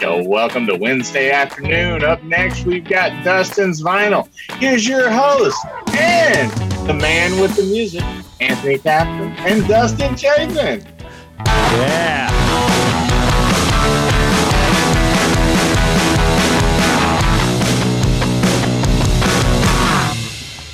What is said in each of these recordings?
Yo, welcome to Wednesday afternoon. Up next, we've got Dustin's Vinyl. Here's your host and the man with the music, Anthony Tapton and Dustin Chapman. Yeah.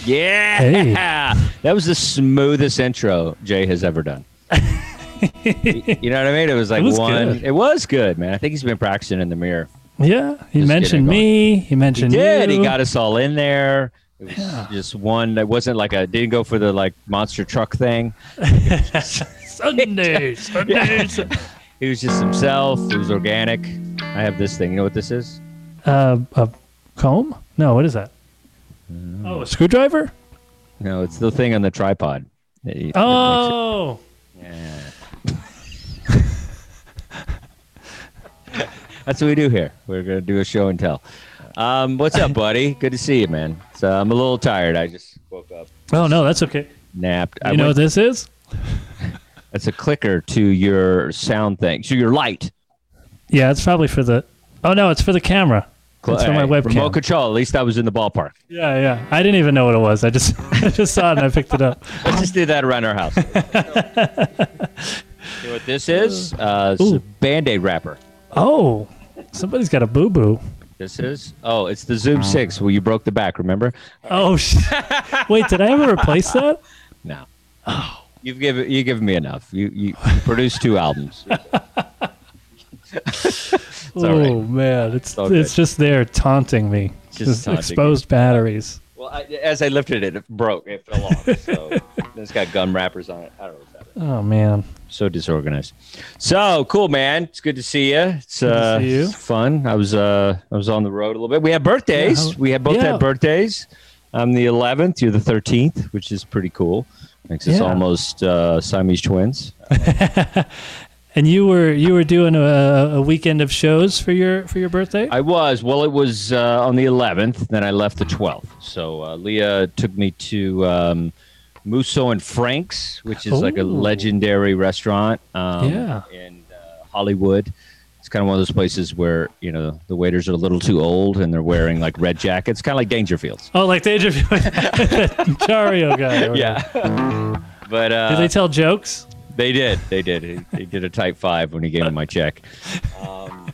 Yeah. Hey. That was the smoothest intro Jay has ever done. you know what I mean? It was like It was one. good. It was good, man. I think he's been practicing in the mirror. Yeah, he Just mentioned me. He He mentioned did. you. He got us all in there. It was Yeah. just one that wasn't like a didn't go for the like monster truck thing. Sunday, Sundays. He was just himself. It was organic. I have this thing. You know what this is? uh, a comb? No, what is that? Mm. Oh, a screwdriver? No, it's the thing on the tripod. that it- Oh, Yeah. That's what we do here. We're gonna do a show and tell. Um, what's up, buddy? Good to see you, man. So I'm a little tired. I just woke up, oh no, that's okay. napped. I You know what this is? That's a clicker to your sound thing, to your light. Yeah, it's probably for the. Oh no, it's for the camera. It's for my Hey, webcam. Remote control. At least I was in the ballpark. Yeah, yeah. I didn't even know what it was. I just, I just saw it and I picked it up. Let's just do that around our house. you know what this is? Uh, it's a Ooh. Band-Aid wrapper. Oh, somebody's got a boo boo. This is? Oh, it's the Zoom 6 Well, you broke the back, remember? Oh, sh- wait, did I ever replace that? No. Oh. You've given you given me enough. You you, you produced two albums. oh right. man, it's all it's just there taunting me. Just Just, taunting exposed batteries. Well, I, as I lifted it, it broke. It fell off. So it's got gum wrappers on it. I don't know what's happening. Oh man. So disorganized. So cool, man. It's good to see you. It's uh, see you. it's fun. I was uh, I was on the road a little bit. We had birthdays. Yeah, we had both yeah. had birthdays. I'm the 11th. You're the 13th, which is pretty cool. Makes us Yeah. almost uh, Siamese twins. And you were you were doing a, a weekend of shows for your for your birthday? I was. Well, it was uh, on the 11th. Then I left the 12th. So uh, Leah took me to um, Musso and Frank's, which is like a legendary restaurant um, Yeah. in uh, Hollywood. It's kind of one of those places where you know the waiters are a little too old and they're wearing like red jackets, kind of like Dangerfields. oh, like with Dario guy. or whatever. But uh, Did they tell jokes? They did. They did. He, he did a type five when he gave me my check. Um,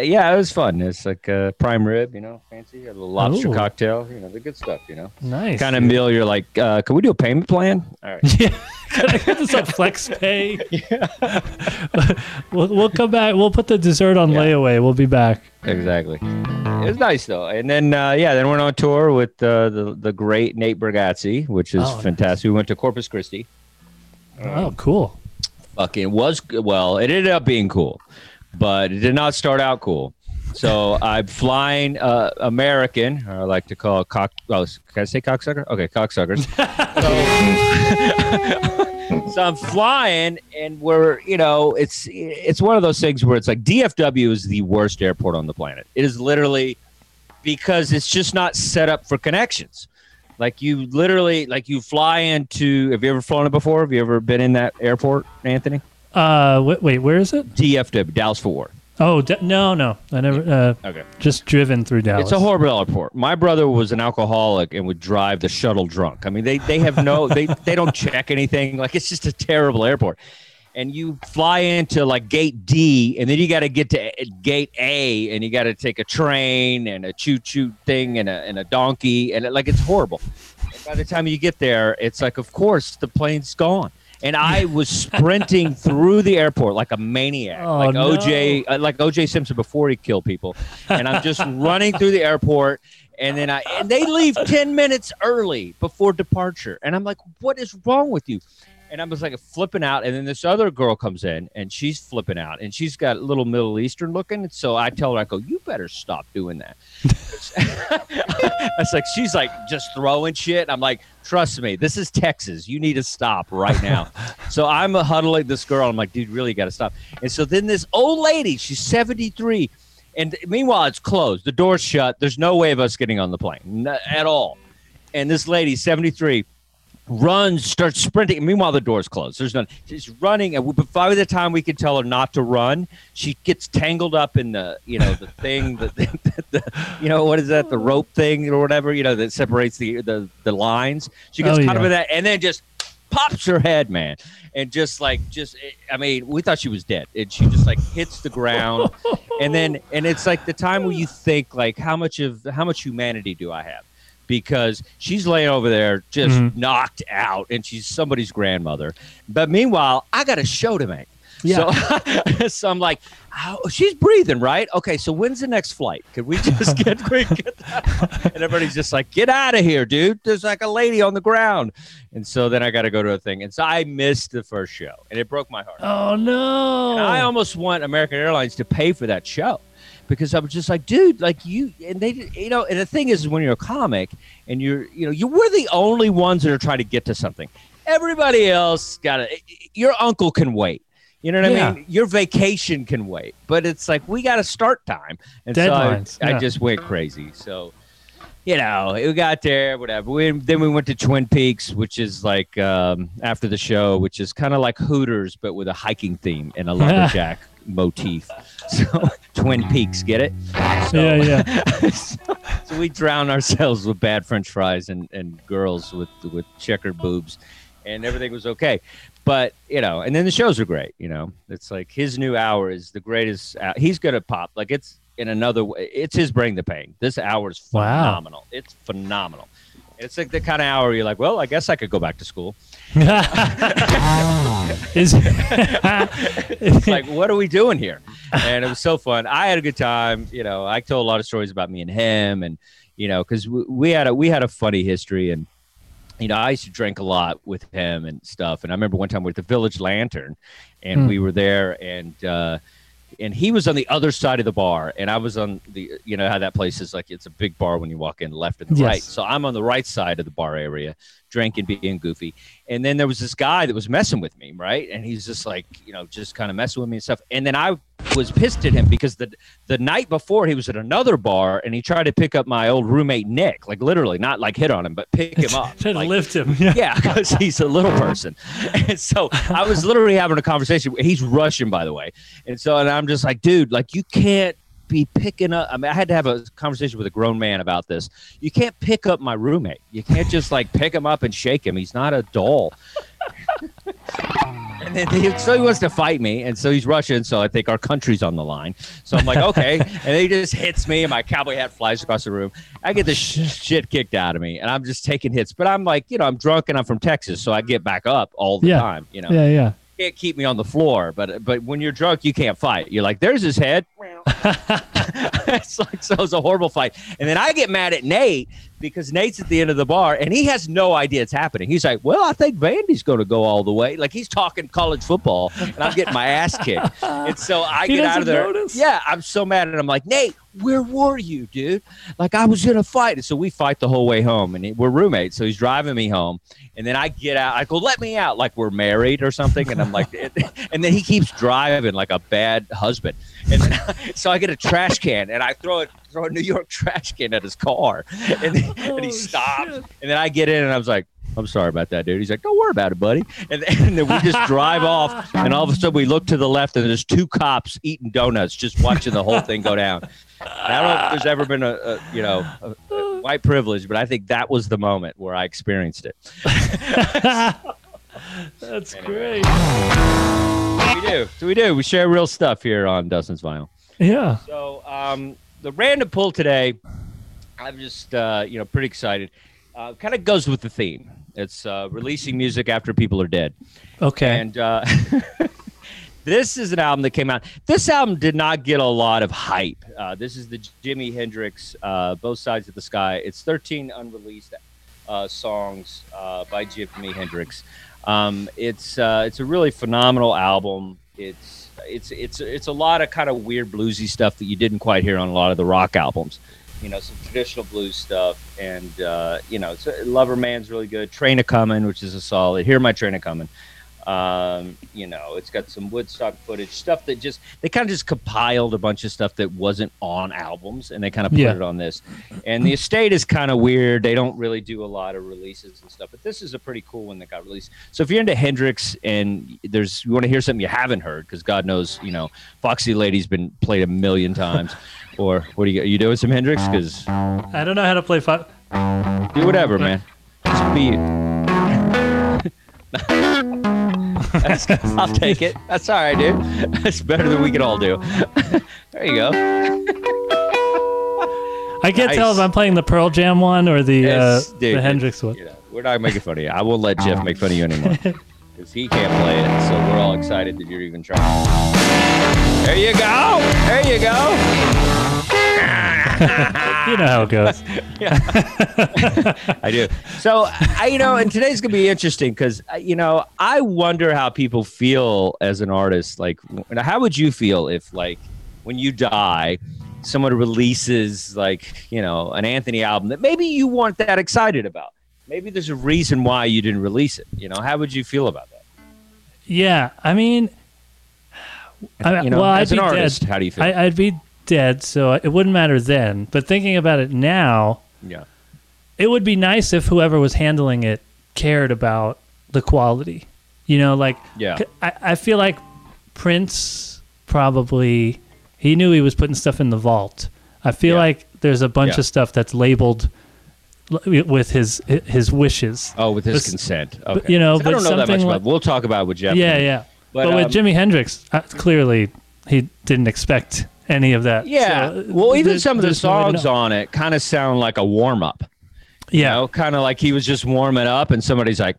yeah, it was fun. It's like a prime rib, you know, fancy, a little lobster Ooh. cocktail, you know, the good stuff, you know. Nice. Kind of meal. You're like, uh, can we do a payment plan? All right. Yeah. Can I get this on flex pay? yeah. we'll, we'll come back. We'll put the dessert on Yeah. layaway. We'll be back. exactly. It was nice though. And then, uh, yeah, then we went on tour with uh, the the great Nate Bargatze, which is Oh, nice. fantastic. We went to Corpus Christi. Oh, cool. fucking was well it ended up being cool but it did not start out cool. So i'm flying uh, american or i like to call cock oh can i say cocksucker? Okay cocksuckers. So, so i'm flying and we're you know it's it's one of those things where it's like dfw is the worst airport on the planet. It is literally because it's just not set up for connections. Like you literally like you fly into have you ever flown it before? Have you ever been in that airport anthony Uh, wait, wait where is it? DFW, Dallas Fort Worth. Oh, da- no, no. I never. Uh, Okay. just driven through Dallas. It's a horrible airport. My brother was an alcoholic and would drive the shuttle drunk. I mean, they, they have no, they, they don't check anything. Like, it's just a terrible airport. And you fly into like gate D, and then you got to get to uh, gate A, and you got to take a train and a choo choo thing and a, and a donkey. And it, like, it's horrible. And by the time you get there, it's like, of course, the plane's gone. And I was sprinting through the airport like a maniac, Oh, like. OJ, uh, like OJ Simpson before he killed people. And I'm just running through the airport, and then I and they leave ten minutes early before departure, and I'm like, what is wrong with you? And I was like flipping out, and then this other girl comes in, and she's flipping out, and she's got a little Middle Eastern looking. And so I tell her, I go, "You better stop doing that." It's like she's like just throwing shit. I'm like, trust me, this is Texas. You need to stop right now. so I'm huddling this girl. I'm like, dude, really got to stop. And so then this old lady, she's 73, and meanwhile it's closed. The door's shut. There's no way of us getting on the plane at all. And this lady, 73 runs, starts sprinting. Meanwhile, the door's closed. There's none. She's running, and by the time we can tell her not to run, she gets tangled up in the, you know, the thing, the, the, the you know, what is that, the rope thing or whatever, you know, that separates the the, the lines. She gets Oh, caught up in that, and then just pops her head, man, and just like, just, eh, I mean, we thought she was dead, and she just like hits the ground, and then, and it's like the time where you think, like, how much of how much humanity do I have? Because she's laying over there just Mhm. knocked out and she's somebody's grandmother. But meanwhile, I got a show to make. Yeah. So, so I'm like, oh, she's breathing, right? Okay, so when's the next flight? Could we just get quick? And everybody's just like, get out of here, dude. There's like a lady on the ground. And so then I got to go to a thing. And so I missed the first show and it broke my heart. Oh no! And I almost want American Airlines to pay for that show because I was just like, dude, like you, and they, you know, and the thing is, when you're a comic and you're, you know, you we're the only ones that are trying to get to something. Everybody else got to, your uncle can wait. You know what Yeah. I mean? Your vacation can wait, but it's like we got a start time, and Deadlines, so I, yeah. I just went crazy. So, you know, we got there, whatever. We, then we went to Twin Peaks, which is like um, after the show, which is kind of like Hooters, but with a hiking theme and a lumberjack motif. So Twin Peaks, get it? So, yeah, yeah. so, so we drown ourselves with bad French fries and, and girls with with checkered boobs, and everything was okay. But you know, and then the shows are great. You know, it's like his new hour is the greatest. hou- He's gonna pop like it's in another way. It's his bring the pain. This hour is Wow. phenomenal. It's phenomenal. It's like the kind of hour you're like, well, I guess I could go back to school. Is It's like, what are we doing here? And it was so fun. I had a good time. You know, I told a lot of stories about me and him, and you know, because we, we had a we had a funny history, and you know, I used to drink a lot with him and stuff. And I remember one time we were at the Village Lantern, and Hmm. we were there, and uh, and he was on the other side of the bar, and I was on the you know how that place is like it's a big bar when you walk in left and Yes. right. So I'm on the right side of the bar area, drinking, being goofy. And then there was this guy that was messing with me, right? And he's just like, you know, just kind of messing with me and stuff. And then I was pissed at him because the the night before he was at another bar and he tried to pick up my old roommate Nick, like literally, not like hit on him, but pick him up. to like, lift him. Yeah. yeah, because he's a little person. And so I was literally having a conversation. He's Russian, by the way. And so and I'm just like, dude, like you can't be picking up. I mean, I had to have a conversation with a grown man about this. You can't pick up my roommate. You can't just like pick him up and shake him. He's not a doll. And then he, so he wants to fight me, and so he's Russian. So I think our country's on the line. So I'm like, okay, and he just hits me, and my cowboy hat flies across the room. I get the sh- shit kicked out of me, and I'm just taking hits. But I'm like, you know, I'm drunk and I'm from Texas, so I get back up all the Yeah. time. You know, Yeah, yeah. can't keep me on the floor, but but when you're drunk, you can't fight. You're like, there's his head. it's like so it's a horrible fight. And then I get mad at Nate because Nate's at the end of the bar and he has no idea it's happening. He's like, Well, I think Vandy's gonna go all the way. Like he's talking college football and I'm getting my ass kicked. And so I He get out of there. notice? Yeah, I'm so mad and I'm like, Nate, where were you, dude? Like I was in a fight. And so we fight the whole way home and we're roommates. So he's driving me home. And then I get out. I go, let me out, like we're married or something. And I'm like, and then he keeps driving like a bad husband. And then, so I get a trash can and I throw it, throw a New York trash can at his car, and, then, and he stops. shit. And then I get in and I was like, I'm sorry about that, dude. He's like, don't worry about it, buddy. And then, and then we just drive off, and all of a sudden we look to the left, and there's two cops eating donuts, just watching the whole thing go down. And I don't know if there's ever been a, a you know a, a white privilege, but I think that was the moment where I experienced it. That's great. we do. So we do. We share real stuff here on Dustin's Vinyl. Yeah. So um, the random pull today, I'm just uh, you know pretty excited. Uh, kind of goes with the theme. It's uh, releasing music after people are dead, Okay. and uh, this is an album that came out. This album did not get a lot of hype. Uh, this is the Jimi Hendrix uh, "Both Sides of the Sky." It's 13 unreleased uh, songs uh, by Jimi Hendrix. Um, it's uh, it's a really phenomenal album. It's it's it's it's a lot of kind of weird bluesy stuff that you didn't quite hear on a lot of the rock albums. You know, some traditional blues stuff, and uh, you know, so Lover Man's really good. Train a Comin', which is a solid. Hear My Train a Comin'. Um, you know, it's got some Woodstock footage stuff that just they kind of just compiled a bunch of stuff that wasn't on albums, and they kind of put Yeah. it on this. And the estate is kind of weird. They don't really do a lot of releases and stuff, but this is a pretty cool one that got released. So if you're into Hendrix and there's you want to hear something you haven't heard, because God knows, you know, Foxy Lady's been played a million times. Or what are you are you doing some Hendrix? Because I don't know how to play. Fi- do whatever, man. Just be. I'll take it. That's all right, dude. That's better than we could all do. there you go. I can't tell if I'm playing the Pearl Jam one or the Yes, uh, dude, the Hendrix one. You know, we're not making fun of you. I won't let Jeff make fun of you anymore because he can't play it. So we're all excited that you're even trying. There you go. There you go. You know how it goes. I do. So, I, you know, and today's gonna be interesting because, uh, you know, I wonder how people feel as an artist. Like, how would you feel if, like, when you die, someone releases, like, you know, an Anthony album that maybe you weren't that excited about? Maybe there's a reason why you didn't release it. You know, how would you feel about that? Yeah, I mean, I, You know, well, as I'd an be artist, dead. how do you feel? I, I'd be dead, so it wouldn't matter then. But thinking about it now, yeah. it would be nice if whoever was handling it cared about the quality. You know, like Yeah. I, I feel like Prince probably he knew he was putting stuff in the vault. I feel Yeah. like there's a bunch Yeah. of stuff that's labeled with his his wishes. Oh, with his But- consent. but, Okay. you know, I but don't know that much something about. We'll talk about it with Jeff. yeah, yeah. But, But, um, with Jimi Hendrix, uh, clearly he didn't expect any of that. Yeah. So, well, even some of the there's no way to songs on it kind of sound like a warm up. You Yeah, know, kind of like he was just warming up, and somebody's like,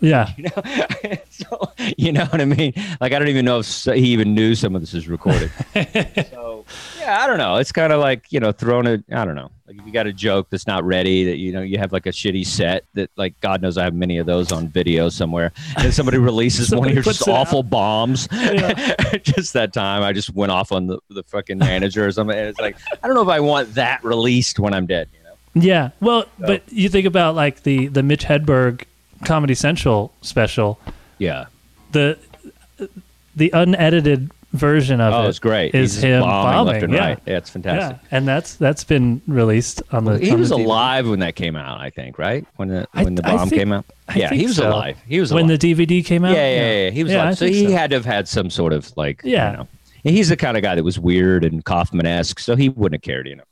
yeah. you know, so, you know what I mean? Like, I don't even know if he even knew some of this is recorded. so, yeah, I don't know. It's kind of like you know, throwing a, I don't know, like if you got a joke that's not ready, that you know, you have like a shitty set that, like, God knows I have many of those on video somewhere, and somebody releases one of your just it out. awful bombs. Yeah. just that time, I just went off on the the fucking manager or something. And it's like, I don't know if I want that released when I'm dead. You know? Yeah. Well, but you think about like the the Mitch Hedberg Comedy Central special, Yeah. the the unedited version of Oh, it it's great. is He's him bombing, bombing. left and yeah. right. Yeah, it's fantastic. Yeah, and that's that's been released on the. He on was the DVD. alive when that came out, I think, right? When the I- when the I bomb think- came out. I yeah, he was so. alive. He was when the DVD came out. yeah, yeah, yeah, He was Yeah, alive. So he so. had to have had some sort of like, Yeah. you know, he's the kind of guy that was weird and Kaufman esque, so he wouldn't have cared, you know.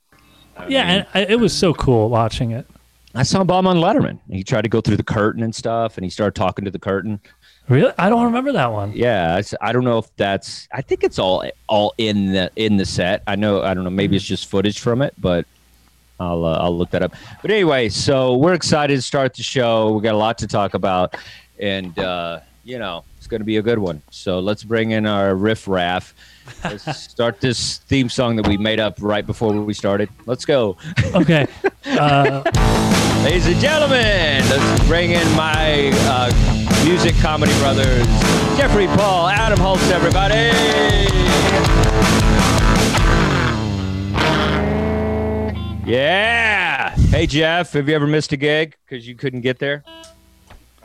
I Yeah, mean, and I, it was so cool watching it. I saw Bob on Letterman. He tried to go through the curtain and stuff, and he started talking to the curtain. Really, I don't remember that one. Yeah, I don't know if that's. I think it's all all in the in the set. I know. I don't know. Maybe it's just footage from it, but I'll uh, I'll look that up. But anyway, so we're excited to start the show. We got a lot to talk about, and uh, you know it's going to be a good one. So let's bring in our riff raff. Let's start this theme song that we made up right before we started. Let's go. Okay, uh, Ladies and gentlemen, let's bring in my uh, music comedy brothers, Jeffrey Paul, Adam Holtz, everybody. Yeah. Hey, Jeff, have you ever missed a gig because you couldn't get there?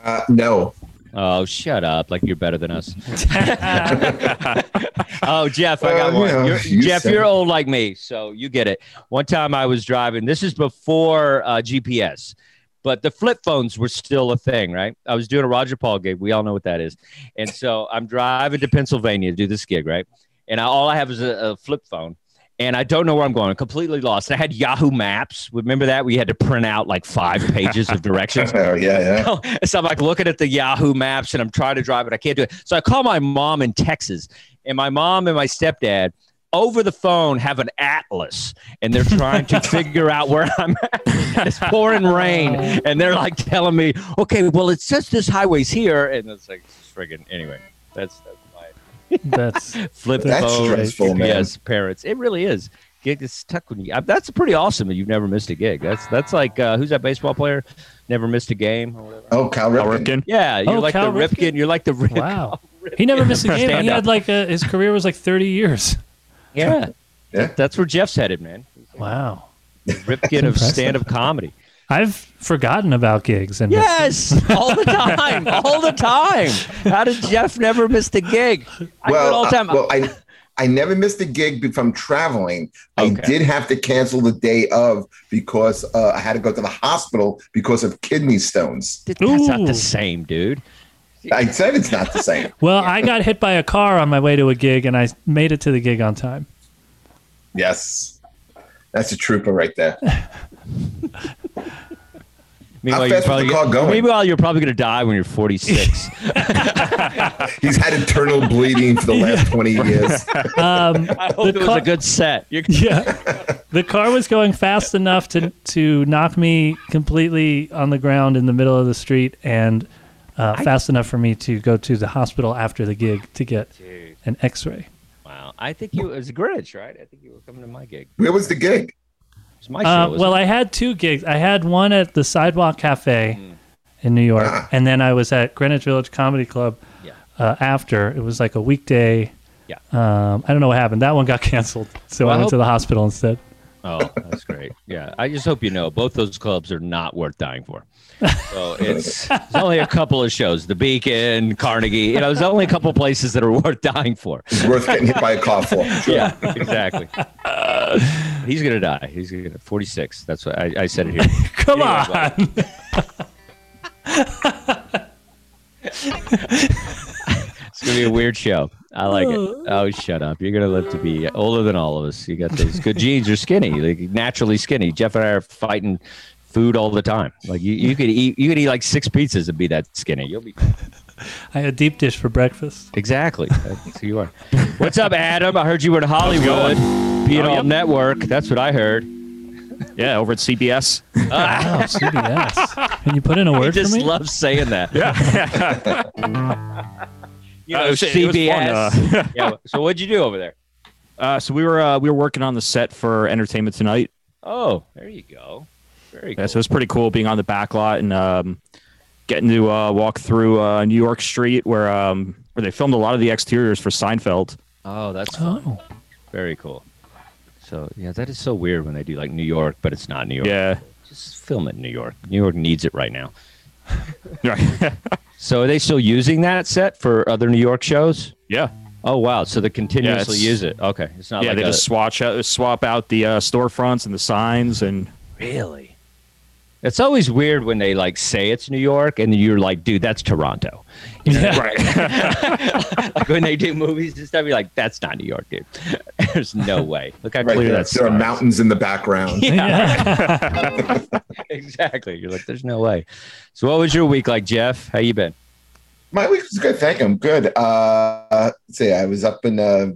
Uh, no. Oh, shut up! Like you're better than us. oh, Jeff, I got Well, one. you know, You're, you Jeff, you're it. old like me, so you get it. One time I was driving. This is before uh, GPS, but the flip phones were still a thing, right? I was doing a Roger Paul gig. We all know what that is. And so I'm driving to Pennsylvania to do this gig, right? And I, all I have is a, a flip phone. And I don't know where I'm going. I'm completely lost. I had Yahoo Maps. Remember that? We had to print out like five pages of directions. Oh, yeah, yeah. so I'm like looking at the Yahoo Maps and I'm trying to drive it. I can't do it. So I call my mom in Texas, and my mom and my stepdad over the phone have an atlas, and they're trying to figure out where I'm at. It's pouring rain, oh. and they're like telling me, "Okay, well, it says this highway's here," and it's like it's friggin' anyway. That's that's that's flip That's phone. stressful, man. Yes, parents. It really is. gig is stuck when you. uh, That's pretty awesome you've never missed a gig. That's that's like uh, who's that baseball player? Never missed a game or whatever. Oh, Cal Cal Ripken. Ripken. Yeah, you're Oh, like Cal the Ripken. Ripken? You're like the Rip- Wow. He never missed a game. Stand He up. had like a, his career was like 30 years. Yeah, Yeah. that's where Jeff's headed, man. Wow. The Ripken of impressive. stand-up comedy. I've forgotten about gigs and Yes, all the time, all the time. How did Jeff never miss a gig? I do it Well, all the uh, time. well, I I never missed a gig from traveling. I did have to cancel the day of because uh, I had to go to the hospital because of kidney stones. That's not the same, dude. I said it's not the same. Well, I got hit by a car on my way to a gig and I made it to the gig on time. yes, that's a trooper right there. Meanwhile, How you're fast was probably the car gonna- going? Meanwhile, you're probably going to die when you're 46. He's had internal bleeding for the last twenty years. Um, I hope it was a good set. Yeah. The car was going fast enough to to knock me completely on the ground in the middle of the street and uh, fast enough for me to go to the hospital after the gig to get Dude, an x-ray. wow. I think you it was a Greenwich, right? I think you were coming to my gig. Where was the gig? It's my show. Uh, well, it? I had two gigs. I had one at the Sidewalk Cafe in New York, Ah. and then I was at Greenwich Village Comedy Club Yeah. uh, after. It was like a weekday. Yeah. Um, I don't know what happened. That one got canceled, so Well, I I went hope- to the hospital instead. Oh, that's great. Yeah, I just hope you know both those clubs are not worth dying for. So it's there's only a couple of shows, the Beacon, Carnegie. You know, there's only a couple places that are worth dying for. It's worth getting hit by a car for. Sure. Yeah, exactly. He's gonna die. He's gonna 46. That's what I, I said it here. Come Anyway, on. It's gonna be a weird show. I like it. Oh, shut up! You're gonna live to be older than all of us. You got those good genes. You're skinny, like naturally skinny. Jeff and I are fighting food all the time. Like you, you could eat, you could eat like six pizzas and be that skinny. You'll be I had deep dish for breakfast. exactly. That's who you are. What's up, Adam? I heard you were in Hollywood, being Oh, all yep. network. That's what I heard. Yeah, over at CBS. Wow, CBS. Can you put in a word for just me? love saying that. Yeah. You Uh, know, it was- it was fun, CBS. uh, yeah. So what'd you do over there? Uh, so we were uh, we were working on the set for Entertainment Tonight. Oh, there you go. Very cool. Yeah, so it was pretty cool being on the back lot and um, getting to uh, walk through uh, New York Street where um, where they filmed a lot of the exteriors for Seinfeld. oh, that's fun. Oh, Very cool. So yeah, that is so weird when they do like New York, but it's not New York. Yeah, Just film it in New York. New York needs it right now. right. So are they still using that set for other New York shows? yeah, Oh wow! So they continuously it's- use it. Okay, it's not yeah. like they a- just swatch out, swap out the uh, storefronts and the signs and really. It's always weird when they like say it's New York and you're like, dude, that's Toronto. You know, right. like when they do movies and stuff, you're like, that's not New York, dude. There's no way. Look how Right clear there, that's. there are mountains in the background. Yeah, exactly. You're like, there's no way. So, what was your week like, Jeff? How you been? My week was good. Thank you. I'm good. Uh, let's see. I was up in uh,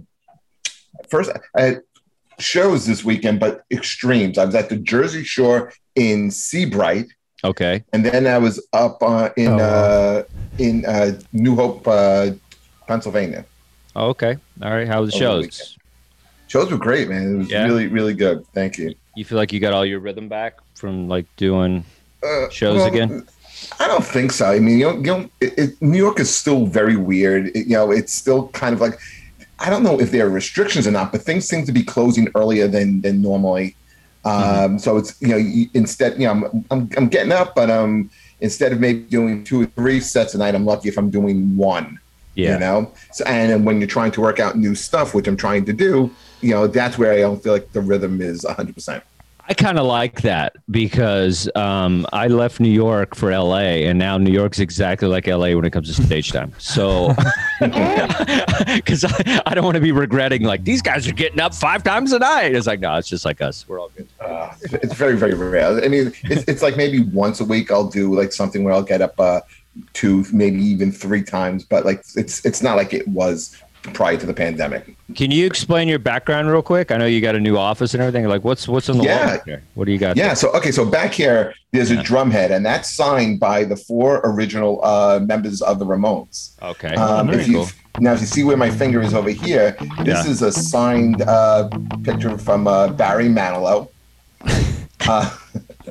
first. I shows this weekend, but extremes. I was at the Jersey Shore in Sea Bright, Okay. and then I was up uh, in Oh, uh, in uh, New Hope, uh, Pennsylvania. Oh, okay. All right. How was the Over the shows? Shows were great, man. It was Yeah. really, really good. Thank you. You feel like you got all your rhythm back from like doing Uh, shows well, again? I don't think so. I mean, you know, you know it, it, New York is still very weird. It- you know, it's still kind of like I don't know if there are restrictions or not, but things seem to be closing earlier than than normally. Um, Mm-hmm. So it's you know you, instead you know I'm, I'm I'm getting up, but um instead of maybe doing two or three sets a night, I'm lucky if I'm doing one. Yeah. You know, so and when you're trying to work out new stuff, which I'm trying to do, you know, that's where I don't feel like the rhythm is 100. percent I kind of like that because um, I left New York for LA, and now New York's exactly like LA when it comes to stage time. So, because I, I don't want to be regretting like these guys are getting up five times a night. It's like no, it's just like us. We're all good. Uh, it's very, very rare. I mean, it's, it's like maybe once a week I'll do like something where I'll get up uh, two, maybe even three times, but like it's it's not like it was prior to the pandemic. Can you explain your background real quick? I know you got a new office and everything. Like, what's what's in the Yeah. wall here? What do you got? Yeah. So okay. So back here, there's a Yeah. drum head, and that's signed by the four original uh, members of the Ramones. Okay. Um, Very if you cool. now, if you see where my finger is over here, this Yeah. is a signed uh, picture from uh, Barry Manilow. Uh,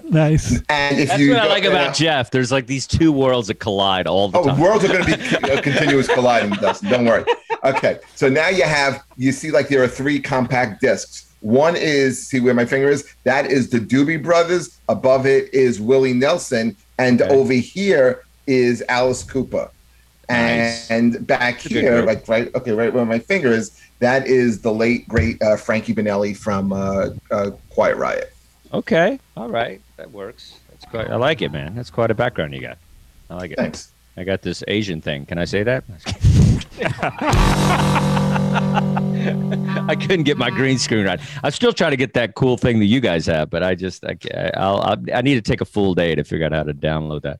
Nice. and if That's you what I like about Jeff. There's like these two worlds that collide all the Oh, time. worlds are going to be a continuous colliding, Dustin. Don't worry. Okay, so now you have you see like there are three compact discs. One is see where my finger is. That is the Doobie Brothers. Above it is Willie Nelson, and Okay. over here is Alice Cooper. Nice. And back That's a good here, like right, okay, right where my finger is, that is the late great uh, Frankie Banali from uh, uh, Quiet Riot. Okay. All right. That works. That's quite. I like it, man. That's quite a background you got. I like it. Thanks. I got this Asian thing. Can I say that? I couldn't get my mm-hmm. green screen right. I'm still trying to get that cool thing that you guys have, but I just I, I'll, I'll I need to take a full day to figure out how to download that.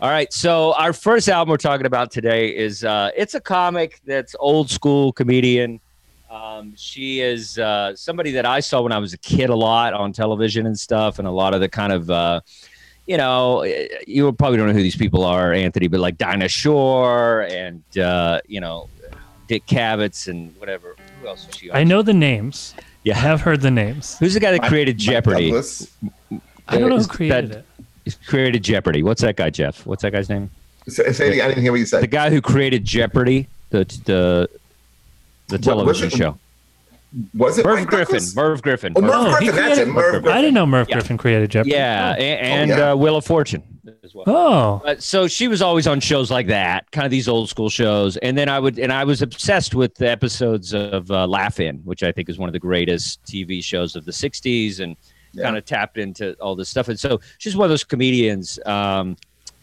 All right, so our first album we're talking about today is uh, it's a comic that's old school comedian. Um, she is uh, somebody that I saw when I was a kid a lot on television and stuff, and a lot of the kind of uh, you know eh, you probably don't know who these people are, Anthony, but like Dinah Shore and uh, you know Dick Cavett and whatever. Who else was she? On? I know the names. I Yeah, have heard the names. who's the guy that created Mike Jeopardy? Douglas. I don't know who created that- it. He's created Jeopardy. What's that guy, Jeff? What's that guy's name? Say, say it again. I didn't hear what you said. the guy who created Jeopardy, the the the television it- show. Was it Merv Mike Griffin. Douglas? Merv Griffin. Oh, Merv Oh, he Griffin. That's it. Merv Merv Griffin. I didn't know Merv Yeah. Griffin created Jeopardy. Yeah, a- and, yeah. Uh, Wheel of Fortune as well. Oh, Uh, so she was always on shows like that, kind of these old school shows, and then I would, and I was obsessed with the episodes of uh, Laugh In, which I think is one of the greatest TV shows of the '60s, and Yeah. kind of tapped into all this stuff. And so she's one of those comedians. Um,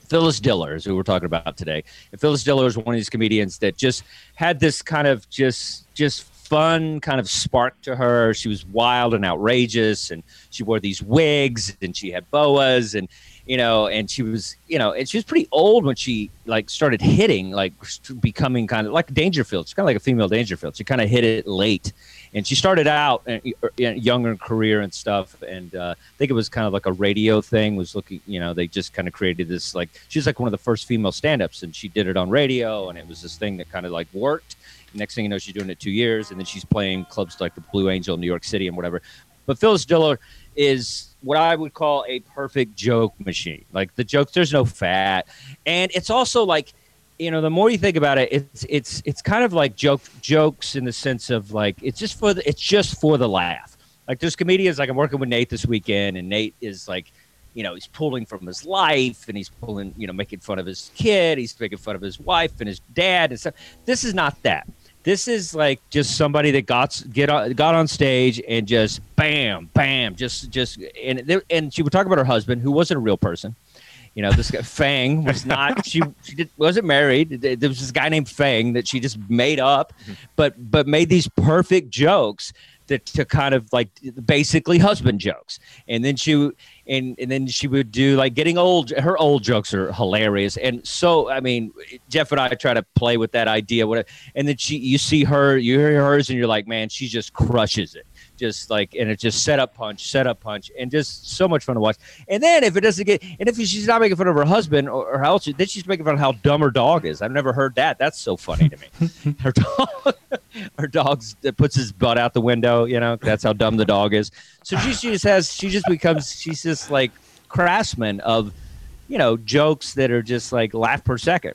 Phyllis Diller is who we're talking about today. And Phyllis Diller is one of these comedians that just had this kind of just just fun kind of spark to her. She was wild and outrageous, and she wore these wigs, and she had boas, and you know, and she was you know, and she was pretty old when she like started hitting, like becoming kind of like Dangerfield. She's kind of like a female Dangerfield. She kind of hit it late, and she started out in, in younger career and stuff. And uh, I think it was kind of like a radio thing. Was looking, you know, they just kind of created this like she's like one of the first female stand-ups, and she did it on radio, and it was this thing that kind of like worked. Next thing you know, she's doing it two years, and then she's playing clubs like the Blue Angel in New York City and whatever. But Phyllis Diller is what I would call a perfect joke machine. Like the jokes, there's no fat, and it's also like, you know, the more you think about it, it's it's it's kind of like joke jokes in the sense of like it's just for the it's just for the laugh. Like there's comedians like I'm working with Nate this weekend, and Nate is like, you know, he's pulling from his life, and he's pulling, you know, making fun of his kid, he's making fun of his wife and his dad and stuff. This is not that. This is like just somebody that got get on, got on stage and just bam, bam, just just and there, and she would talk about her husband who wasn't a real person. You know, this guy Fang was not. She she did, wasn't married. There was this guy named Fang that she just made up, mm-hmm. but but made these perfect jokes that to kind of like basically husband jokes. And then she and and then she would do like getting old. Her old jokes are hilarious. And so I mean, Jeff and I try to play with that idea. What and then she you see her, you hear hers, and you're like, man, she just crushes it. Just like and it's just set up punch, set up punch, and just so much fun to watch. And then if it doesn't get, and if she's not making fun of her husband or, or how else, then she's making fun of how dumb her dog is. I've never heard that. That's so funny to me. her dog, her dog's that puts his butt out the window. You know, that's how dumb the dog is. So she, she just has, she just becomes, she's just like craftsman of, you know, jokes that are just like laugh per second.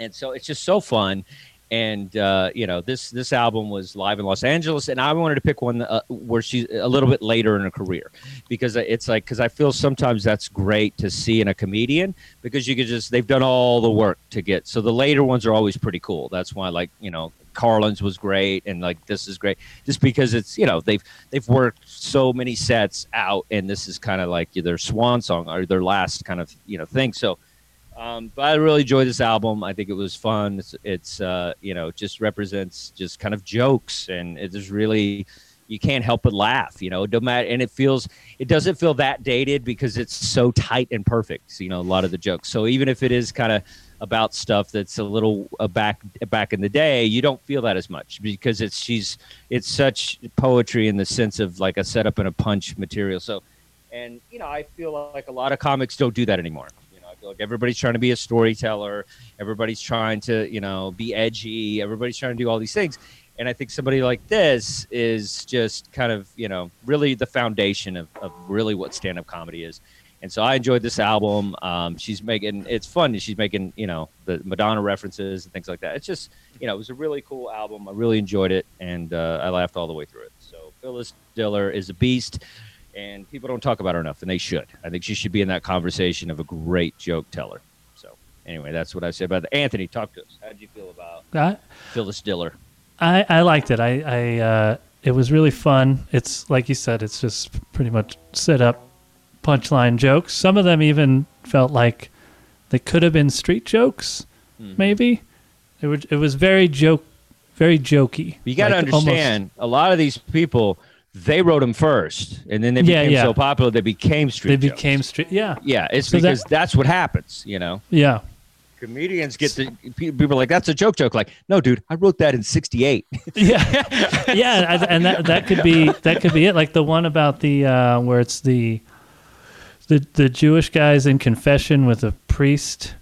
And so it's just so fun. And uh, you know this this album was live in Los Angeles, and I wanted to pick one uh, where she's a little bit later in her career because it's like because I feel sometimes that's great to see in a comedian because you could just they've done all the work to get so the later ones are always pretty cool. That's why like you know Carlin's was great and like this is great just because it's you know they've they've worked so many sets out and this is kind of like their swan song or their last kind of you know thing so um, but I really enjoyed this album. I think it was fun. It's, it's uh, you know, just represents just kind of jokes, and it is really you can't help but laugh. You know, no matter, and it feels it doesn't feel that dated because it's so tight and perfect. So, you know, a lot of the jokes. So even if it is kind of about stuff that's a little uh, back back in the day, you don't feel that as much because it's she's it's such poetry in the sense of like a setup and a punch material. So, and you know, I feel like a lot of comics don't do that anymore. Like everybody's trying to be a storyteller. Everybody's trying to, you know, be edgy. Everybody's trying to do all these things. And I think somebody like this is just kind of, you know, really the foundation of, of really what stand up comedy is. And so I enjoyed this album. Um, she's making it's fun. She's making you know the Madonna references and things like that. It's just you know it was a really cool album. I really enjoyed it, and uh, I laughed all the way through it. So Phyllis Diller is a beast and people don't talk about her enough, and they should. I think she should be in that conversation of a great joke teller. So anyway, that's what I said about that. Anthony, talk to us. How did you feel about I, Phyllis Diller? I, I liked it. I, I uh, it was really fun. It's like you said, it's just pretty much set up punchline jokes. Some of them even felt like they could have been street jokes, mm-hmm. maybe. It was it was very joke, very jokey. You got to like understand, almost, a lot of these people they wrote them first, and then they Yeah, became yeah. so popular they became street. they jokes. became street. Yeah, Yeah, it's So that- because that's what happens. You know, yeah. comedians get the people are like that's a joke. Joke like, no, dude, I wrote that in '68. yeah, yeah, and- and that that could be that could be it. Like the one about the uh, where it's the the the Jewish guy's in confession with a priest,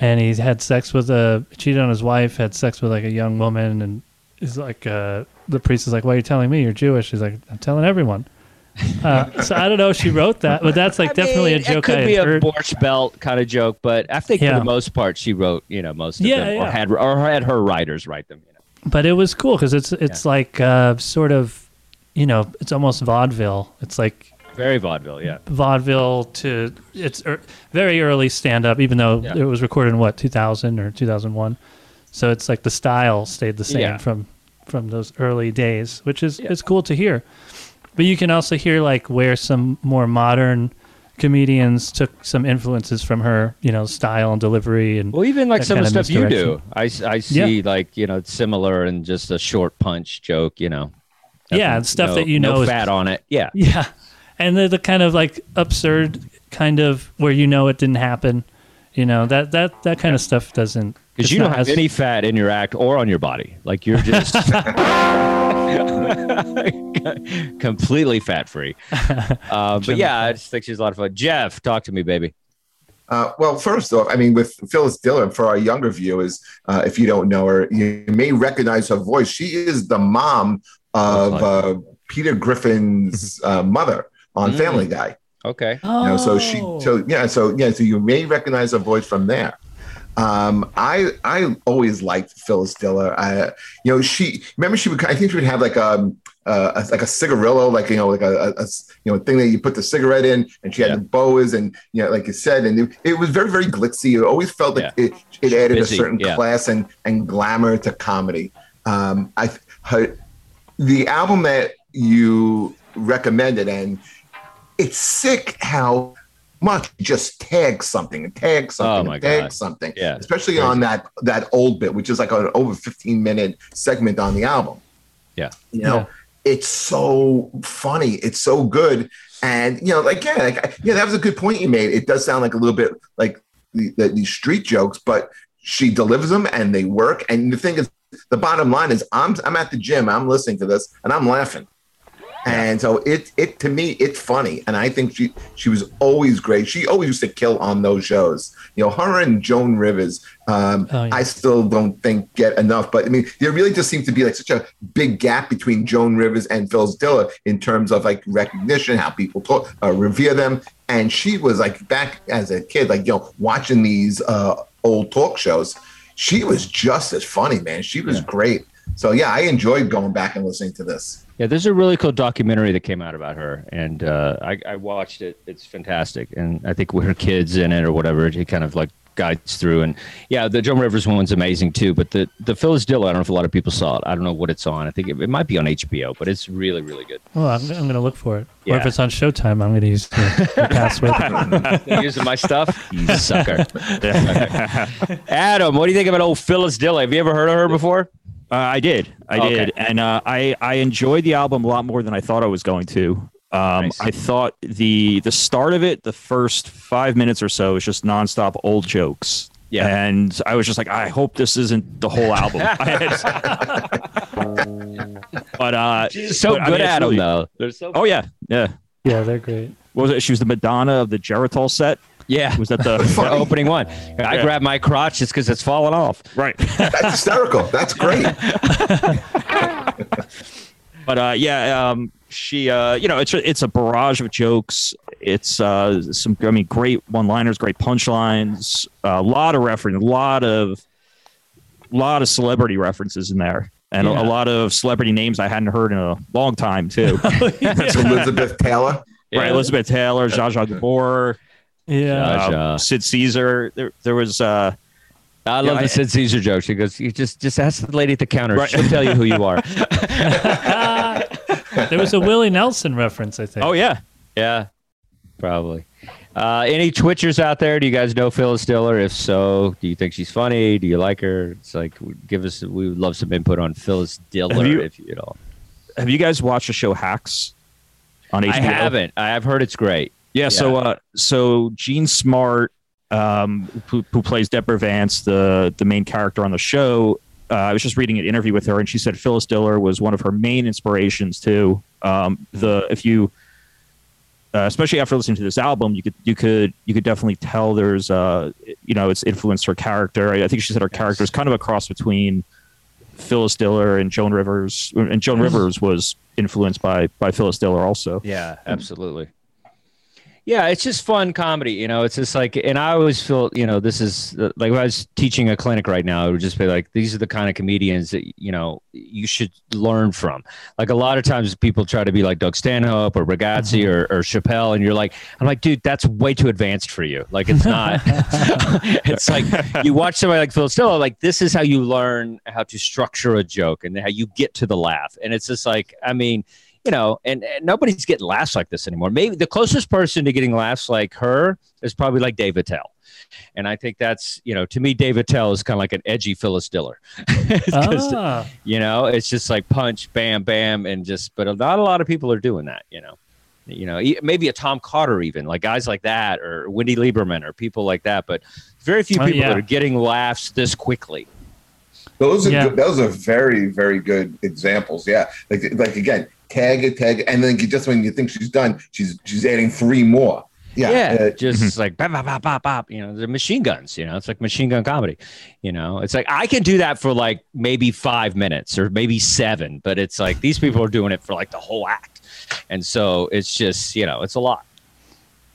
and he's had sex with a cheated on his wife, had sex with like a young woman, and is like uh, the priest is like, "Why are you telling me? You're Jewish." He's like, "I'm telling everyone." Uh, so I don't know if she wrote that, but that's like I definitely mean, a joke It could I be had a heard. Borscht Belt kind of joke, but I think Yeah. for the most part, she wrote you know most of Yeah, them, or had or had her writers write them. You know? but it was cool because it's it's like uh, sort of, you know, it's almost vaudeville. It's like Very vaudeville, yeah. vaudeville to it's er, very early stand up, even though Yeah. it was recorded in what 2000 or 2001. So it's like the style stayed the same Yeah. from from those early days, which is Yeah. it's cool to hear. But you can also hear like where some more modern comedians took some influences from her, you know, style and delivery and Well, even like some of the stuff you do, I, I, see like you know similar and just a short punch joke. You know, Yeah, stuff no- that you no know is fat on it. Yeah, Yeah, and the, the kind of like absurd kind of where you know it didn't happen. You know that that that kind of stuff doesn't because you don't have any fat in your act or on your body. Like you're just completely fat free. Uh, but yeah, I just think she's a lot of fun. Jeff, talk to me, baby. Uh, well, first off, I mean, with Phyllis Diller, for our younger viewers, uh, if you don't know her, you may recognize her voice. She is the mom of uh, Peter Griffin's uh, mother on Mm. Family Guy. Okay. Oh, You know, so she, so yeah, so yeah, so you may recognize her voice from there. Um, I I always liked Phyllis Diller. I, you know, she remember she would. I think she would have like um uh, a, like a cigarillo, like you know, like a, a- a you know thing that you put the cigarette in, and she had Yeah. the boas, and you know, like you said, and it, it was very very glitzy. It always felt like it, it added Busy, a certain yeah. class and and glamour to comedy. Um, I her, the album that you recommended, and it's sick how much just tag something and tag something Oh and tag God. something Yeah, especially on that that old bit which is like an over 15 minute segment on the album Yeah. you know Yeah. it's so funny it's so good and you know like yeah like, yeah that was a good point you made it does sound like a little bit like the, the, these street jokes but she delivers them and they work and the thing is the bottom line is i'm i'm at the gym i'm listening to this and i'm laughing and so it it to me it's funny. And i think she she was always great. She always used to kill on those shows. You know her and joan rivers um Oh, yeah. i still don't think get enough. But i mean there really just seems to be like such a big gap between joan rivers and phil diller in terms of like recognition how people talk uh, revere them. And she was like back as a kid like you know watching these uh old talk shows. She was just as funny, man. She was great. So yeah, I enjoyed going back and listening to this. Yeah, there's a really cool documentary that came out about her, and uh, I, I watched it. It's fantastic, and I think with her kids in it or whatever, it kind of like guides through. And yeah, the Joan Rivers one's amazing too. But the the Phyllis Diller, I don't know if a lot of people saw it. I don't know what it's on. I think it, it might be on HBO, but it's really really good. Well, I'm, I'm going to look for it. Or Yeah. if it's on Showtime, I'm going to use the, the password. Using my stuff, you sucker. Adam, what do you think about old Phyllis Diller? Have you ever heard of her before? Uh, I did, I Okay. did, and uh, I I enjoyed the album a lot more than I thought I was going to. Um, Nice. I thought the the start of it, the first five minutes or so, is just nonstop old jokes. Yeah. and I was just like, I hope this isn't the whole album. but uh, She's so but, I good mean, at them really- though. They're so Oh yeah, yeah. yeah, they're great. What was it? She was the Madonna of the Geritol set. Yeah. Was that the the opening one? I Yeah. grabbed my crotch just because it's falling off. right? That's hysterical. That's great. But uh, yeah, um, she, uh, you know, it's a, it's a barrage of jokes. It's uh, some, I mean, great one-liners, great punchlines, a lot of reference, a lot of, lot of celebrity references in there, and a, Yeah. a lot of celebrity names I hadn't heard in a long time too. That's Elizabeth Taylor. Right, Elizabeth Taylor, Zsa Zsa Gabor, Yeah. Zsa. um, Sid Caesar. There, there was. Uh, I love Yeah, the I- Sid Caesar joke. She goes, "You just just ask the lady at the counter. Right. She'll tell you who you are." there was a Willie Nelson reference, I think. oh yeah, yeah, probably. Uh, any Twitchers out there? Do you guys know Phyllis Diller? If so, do you think she's funny? Do you like her? It's like give us. We would love some input on Phyllis Diller, Have you- if you know. have you guys watched the show Hacks on HBO? I haven't. I have heard it's great. Yeah, so uh, so Jean Smart, um, who, who plays Deborah Vance, the the main character on the show. Uh, I was just reading an interview with her, and she said Phyllis Diller was one of her main inspirations too. Um, the if you, uh, especially after listening to this album, you could you could you could definitely tell there's uh you know it's influenced her character. I, I think she said her character is kind of a cross between Phyllis Diller and Joan Rivers, and Joan Rivers was influenced by by Phyllis Diller also. Yeah, absolutely. Yeah, it's just fun comedy. You know, it's just like, and I always feel, you know, this is like if I was teaching a clinic right now, it would just be like, these are the kind of comedians that, you know, you should learn from. Like a lot of times people try to be like Doug Stanhope or Ragazzi mm-hmm. or, or Chappelle, and you're like, I'm like, dude, that's way too advanced for you. Like, it's not. it's like you watch somebody like Phyllis Diller, like, this is how you learn how to structure a joke and how you get to the laugh. And it's just like, I mean, you know, and, and nobody's getting laughs like this anymore. Maybe the closest person to getting laughs like her is probably like Dave Attell. And I think that's, you know, to me, Dave Attell is kind of like an edgy Phyllis Diller. Ah, You know, it's just like punch, bam, bam, and just, but not a lot of people are doing that, you know. You know, e- maybe a Tom Carter, even like guys like that, or Wendy Liebman, or people like that. But very few Oh, people yeah. that are getting laughs this quickly. Those are Yeah. good, those are very very good examples. Yeah, like like again, tag it, tag, it, and then just when you think she's done, she's she's adding three more. Yeah, yeah, uh, just like bop, bop, bop, bop, bop. You know, the machine guns. You know, it's like machine gun comedy. You know, it's like I can do that for like maybe five minutes or maybe seven, but it's like these people are doing it for like the whole act, and so it's just you know it's a lot.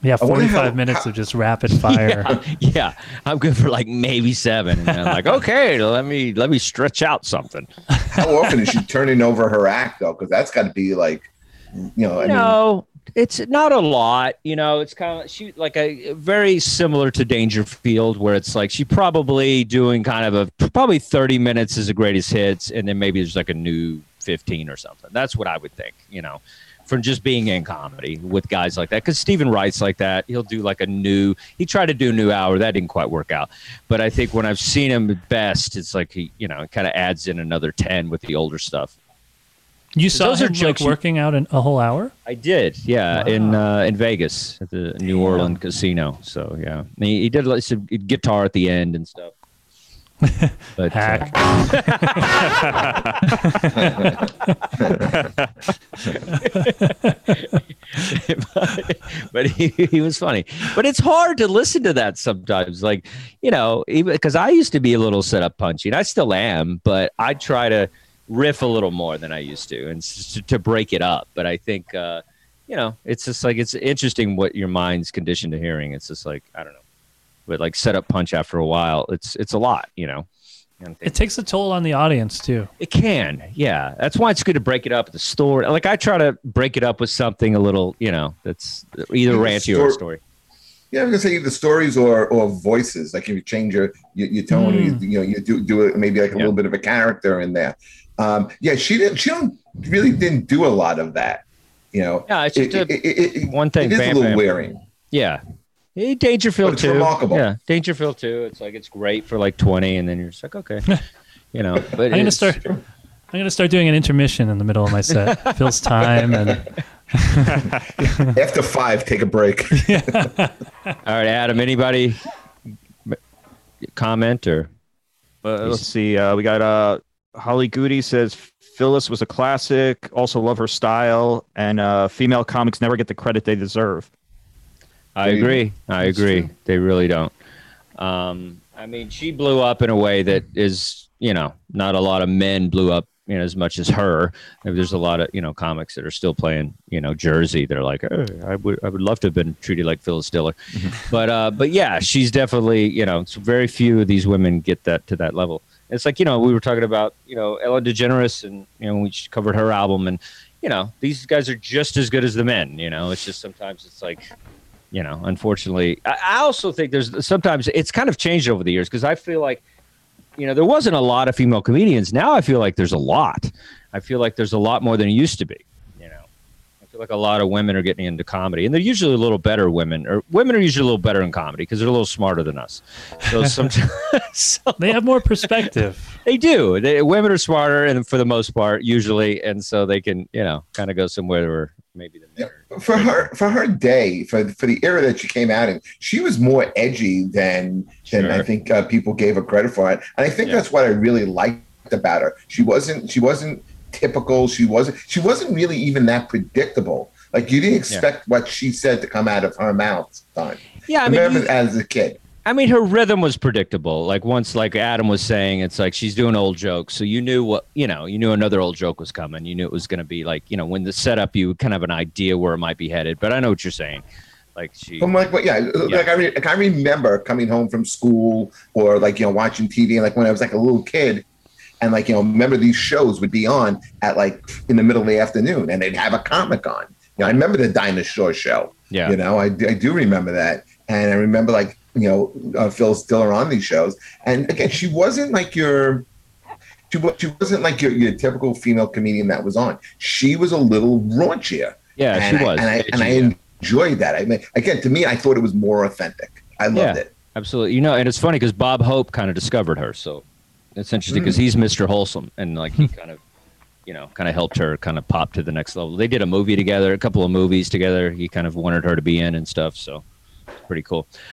Yeah, 45 how- minutes how- of just rapid fire. Yeah, yeah, I'm good for like maybe seven, and I'm like, okay, let me let me stretch out something. how often is she turning over her act though? Because that's got to be like, you know, I mean, no, it's not a lot. You know, it's kind of she like a very similar to Dangerfield, where it's like she probably doing kind of a probably thirty minutes is the greatest hits, and then maybe there's like a new fifteen or something. That's what I would think. You know. From just being in comedy with guys like that, because Steven Wright's like that. He'll do like a new. He tried to do a new hour, that didn't quite work out. But I think when I've seen him best, it's like he, you know, kind of adds in another ten with the older stuff. You saw Those are him like jokes you- working out in a whole hour? I did, yeah, in uh, in Vegas at the New Orleans casino. So yeah, And he, he did like some guitar at the end and stuff. But uh, Hack. but, but he, he was funny. But it's hard to listen to that sometimes. Like, you know, even because I used to be a little set up punchy, and I still am, but I try to riff a little more than I used to and s- to break it up. But I think, uh, you know, it's just like it's interesting what your mind's conditioned to hearing. It's just like, I don't know. But like set up punch after a while, it's it's a lot, you know. It takes a toll on the audience too. It can, yeah. That's why it's good to break it up with the story. Like I try to break it up with something a little, you know, that's either Yeah, ranty or a story. Yeah, I'm gonna say the stories or or voices. Like if you change your your, your tone, Mm. you, you know, you do do it maybe like a Yeah. little bit of a character in there. Um, yeah, she didn't. She don't really didn't do a lot of that. You know, Yeah, it's it, just a- it, it, it, one thing. it is Bam a little Bam. wearing. Yeah. Hey, Dangerfield But too. remarkable. Yeah, Dangerfield too. It's like it's great for like twenty, and then you're just like, okay, you know. But I'm gonna start. I'm gonna start doing an intermission in the middle of my set. Fills time and After five, take a break. All right, Adam. Anybody comment or? Uh, let's see. Uh, we got uh, Holly Goody says Phyllis was a classic. Also love her style, and uh, female comics never get the credit they deserve. I agree. I agree. true. They really don't. Um, I mean, she blew up in a way that is, you know, not a lot of men blew up, you know, as much as her. There's a lot of, you know, comics that are still playing, you know, Jersey. They're like, oh, I would, I would love to have been treated like Phyllis Diller, but, uh, but yeah, she's definitely, you know, very few of these women get that to that level. It's like, you know, we were talking about, you know, Ellen DeGeneres, and you know, we covered her album, and you know, these guys are just as good as the men. You know, it's just sometimes it's like you know, unfortunately, I, also think there's sometimes it's kind of changed over the years because I feel like, you know, there wasn't a lot of female comedians. Now I feel like there's a lot. I feel like there's a lot more than it used to be. You know, I feel like a lot of women are getting into comedy, and they're usually a little better women, or women are usually a little better in comedy because they're a little smarter than us. So sometimes so they have more perspective. they do. They, women are smarter, and for the most part, usually, and so they can, you know, kind of go somewhere where maybe the men are. for her for her day for for the era that she came out in she was more edgy than than i think uh, people gave her credit for it. And i think Yeah. that's what i really liked about her. She wasn't she wasn't typical. She wasn't she wasn't really even that predictable. Like you didn't expect what she said to come out of her mouth son Yeah, I I mean, remember you- as a kid I mean, her rhythm was predictable. Like once, like Adam was saying, it's like she's doing old jokes, so you knew what you know. You knew another old joke was coming. You knew it was going to be like you know when the setup, you kind of have an idea where it might be headed. But I know what you're saying. Like she, From like, what, yeah, like I, re- like I remember coming home from school or like you know watching TV, and like when I was like a little kid, and like you know remember these shows would be on at like in the middle of the afternoon, and they'd have a comic on. You know, I remember the Dinah Shore Show. yeah, You know, I, I do remember that, and I remember like you know uh, Phyllis Diller on these shows, and again, she wasn't like your. She, she wasn't like your, your typical female comedian that was on. She was a little raunchier yeah, and she I, was. and I, and I enjoyed that. I mean, again, to me, I thought it was more authentic. I loved Yeah. it. absolutely. You know, and it's funny because Bob Hope kind of discovered her, so it's interesting because he's Mr. Wholesome, and like he kind of, you know, kind of helped her kind of pop to the next level. They did a movie together, a couple of movies together. He kind of wanted her to be in and stuff, so pretty cool.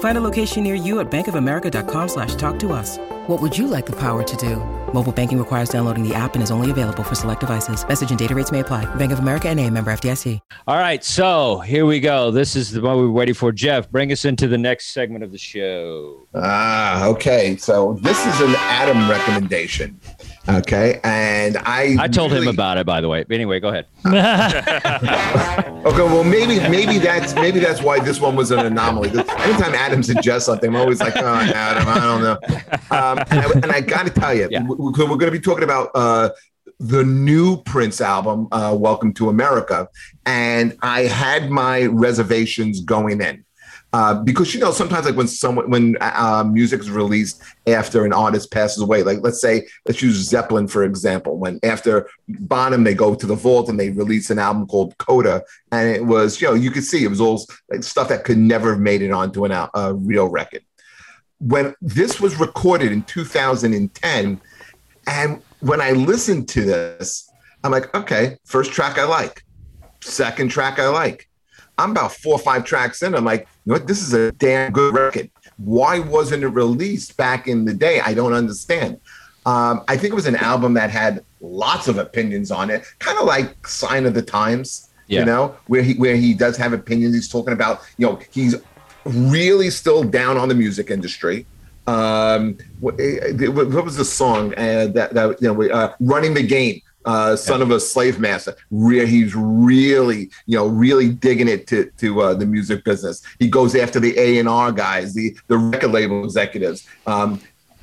Find a location near you at bankofamerica.com slash talk to us. What would you like the power to do? Mobile banking requires downloading the app and is only available for select devices. Message and data rates may apply. Bank of America and a member FDIC. All right, so here we go. This is the one we were waiting for. Jeff, bring us into the next segment of the show. Ah, okay. So this is an Adam recommendation. Okay, and I I told him about it, by the way. Anyway, go ahead. Okay, well maybe maybe that's maybe that's why this one was an anomaly. 'Cause Anytime Adam suggests something, I'm always like, oh, Adam, I don't know. Um, and, I, and I got to tell you, Yeah. we- we're going to be talking about uh, the new Prince album, uh, "Welcome to America," and I had my reservations going in. Uh, because you know sometimes like when someone when uh, music is released after an artist passes away like let's say let's use zeppelin for example. When after bonham they go to the vault and they release an album called coda and it was you know you could see it was all like stuff that could never have made it onto an a real record. When this was recorded in 2010 and when i listened to this i'm like okay first track i like. Second track i like i'm about four or five tracks in i'm like you know what this is a damn good record why wasn't it released back in the day i don't understand um, i think it was an album that had lots of opinions on it kind of like sign of the times Yeah. you know where he where he does have opinions he's talking about you know he's really still down on the music industry. Um, what, eh, what was the song uh, that, that you know, uh, running the game? Uh, son of a slave master. Re- he's really, you know, really digging it to to uh, the music business. He goes after the A and R guys, the the record label executives. Um,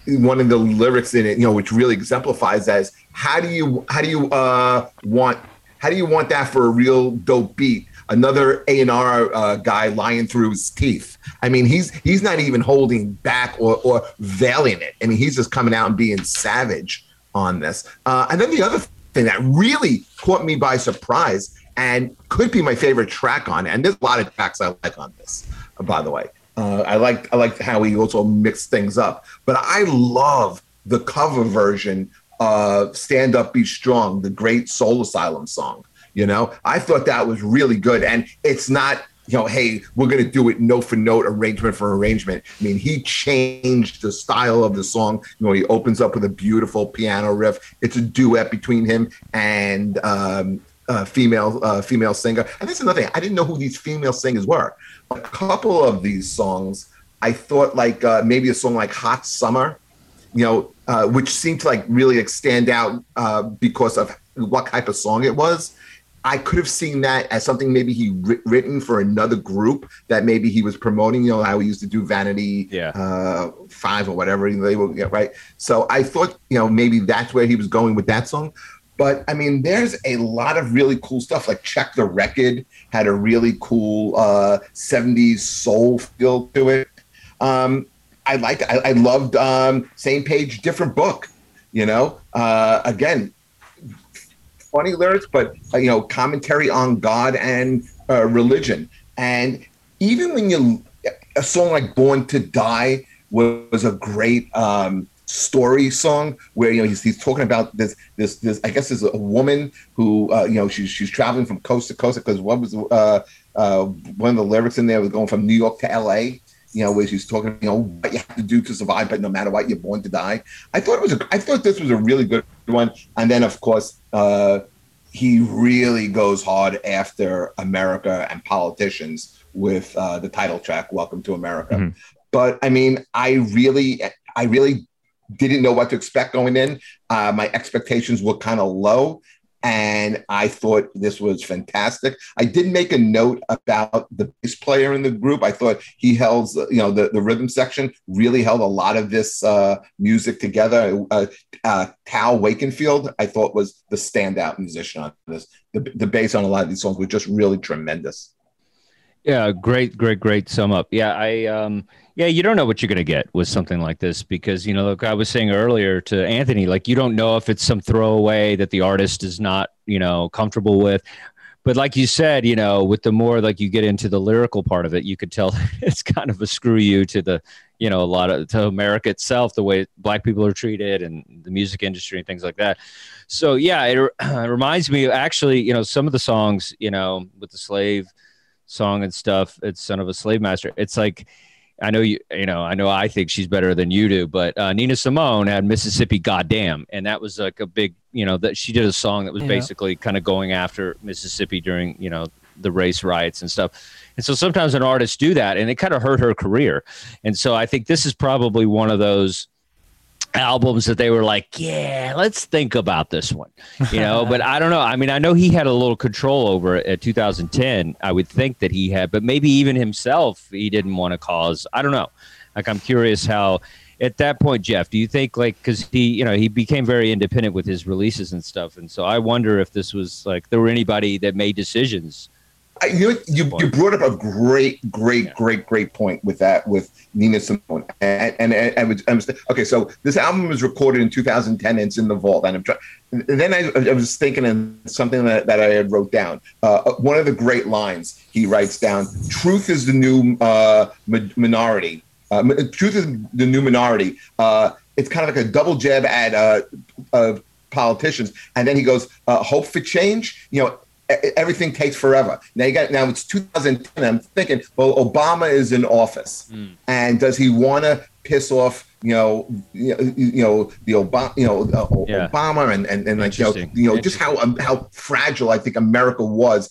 one of the lyrics in it, you know, which really exemplifies that is how do you how do you uh, want how do you want that for a real dope beat? Another A and R uh, guy lying through his teeth. I mean, he's he's not even holding back or or veiling it. I mean, he's just coming out and being savage on this. Uh, and then the other thing that really caught me by surprise and could be my favorite track on. And there's a lot of tracks I like on this, by the way. Uh, I like I like how he also mixed things up, but I love the cover version of "Stand Up, Be Strong," the great Soul Asylum song. You know, I thought that was really good, and it's not you know, hey, we're going to do it note for note, arrangement for arrangement. I mean, he changed the style of the song. You know, he opens up with a beautiful piano riff. It's a duet between him and um, female uh, female singer. And that's another thing. I didn't know who these female singers were. A couple of these songs, I thought like uh, maybe a song like "Hot Summer," you know, uh, which seemed to like really like stand out uh, because of what type of song it was. I could have seen that as something maybe he writ- written for another group that maybe he was promoting. You know how he used to do Vanity Yeah. uh, Five or whatever they were, yeah, right? So I thought you know maybe that's where he was going with that song. But I mean, there's a lot of really cool stuff. Like Check the Record had a really cool uh, '70s soul feel to it. Um, I liked. I, I loved um, same page, different book. You know, uh, again, funny lyrics, but uh, you know, commentary on God and uh, religion. And even when you, a song like "Born to Die" was a great um, story song where you know he's, he's talking about this this this. I guess there's a woman who uh, you know she's she's traveling from coast to coast because what was uh, uh, one of the lyrics in there was going from New York to L.A you know, where she's talking, you know, what you have to do to survive, but no matter what, you're born to die. I thought it was, a, I thought this was a really good one. And then, of course, uh, he really goes hard after America and politicians with uh, the title track, "Welcome to America." Mhm. But I mean, I really, I really didn't know what to expect going in. Uh, my expectations were kind of low. And I thought this was fantastic. I did make a note about the bass player in the group. I thought he held, you know, the, the rhythm section really held a lot of this uh, music together. Uh, uh, Tal Wilkenfeld, I thought was the standout musician on this. The, the bass on a lot of these songs was just really tremendous. Yeah, great, great, great sum up. Yeah, I um yeah, you don't know what you're gonna get with something like this because you know, like I was saying earlier to Anthony, like you don't know if it's some throwaway that the artist is not, you know, comfortable with. But like you said, you know, with the more like you get into the lyrical part of it, you could tell it's kind of a screw you to the, you know, a lot of to America itself, the way black people are treated and the music industry and things like that. So yeah, it, it reminds me actually, you know, some of the songs, you know, with the slave song and stuff. It's son of a slave master. It's like I know you you know I know I think she's better than you do, but uh, Nina Simone had Mississippi Goddamn, and that was like a big you know that she did a song that was Yeah. basically kind of going after Mississippi during you know the race riots and stuff. And so sometimes an artist do that, and it kind of hurt her career. And so I think this is probably one of those albums that they were like, yeah, let's think about this one, you know. but I don't know. I mean, I know he had a little control over it at 2010. I would think that he had, but maybe even himself, he didn't want to cause. I don't know. Like, I'm curious how. At that point, Jeff, do you think like because he, you know, he became very independent with his releases and stuff, and so I wonder if this was like there were anybody that made decisions. I, you, you you brought up a great, great, great, great point with that with Nina Simone, and and, and I was, was okay. So this album was recorded in 2010, and it's in the vault. And I'm trying. Then I, I was thinking of something that, that I had wrote down. Uh, one of the great lines he writes down: "Truth is the new uh, minority. Uh, truth is the new minority." Uh, it's kind of like a double jab at uh, uh, politicians, and then he goes, uh, "Hope for change." You know, everything takes forever. Now you got now it's 2010. I'm thinking, well, Obama is in office, and does he want to piss off? You know, you know, you know the Obama, you know, uh, Yeah. Obama, and and, and like you know, you know, just how um, how fragile I think America was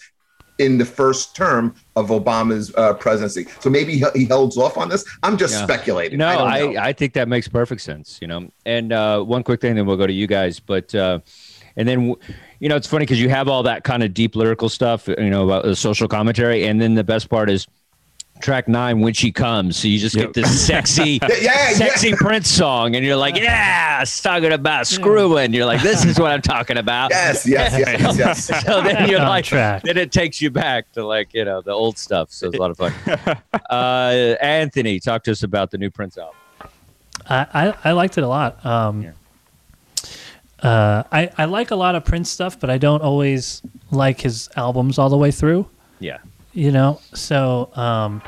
in the first term of Obama's uh, presidency. So maybe he, he holds off on this. I'm just Yeah. speculating. No, I, I. I, think that makes perfect sense. You know, and uh, one quick thing, then we'll go to you guys. But uh, and then you know, it's funny because you have all that kind of deep lyrical stuff, you know, about the social commentary, and then the best part is track nine when she comes. So you just get this sexy, Yeah, yeah, sexy yeah. Prince song, and you're like, yeah, it's talking about screwing. You're like, this is what I'm talking about. Yes, yes, yes, yes, yes. so then you're On like, track. then it takes you back to like you know the old stuff. So it's a lot of fun. uh, Anthony, talk to us about the new Prince album. I, I, I liked it a lot. Um, Yeah. Uh, I, I like a lot of Prince stuff, but I don't always like his albums all the way through. Yeah. You know, so um,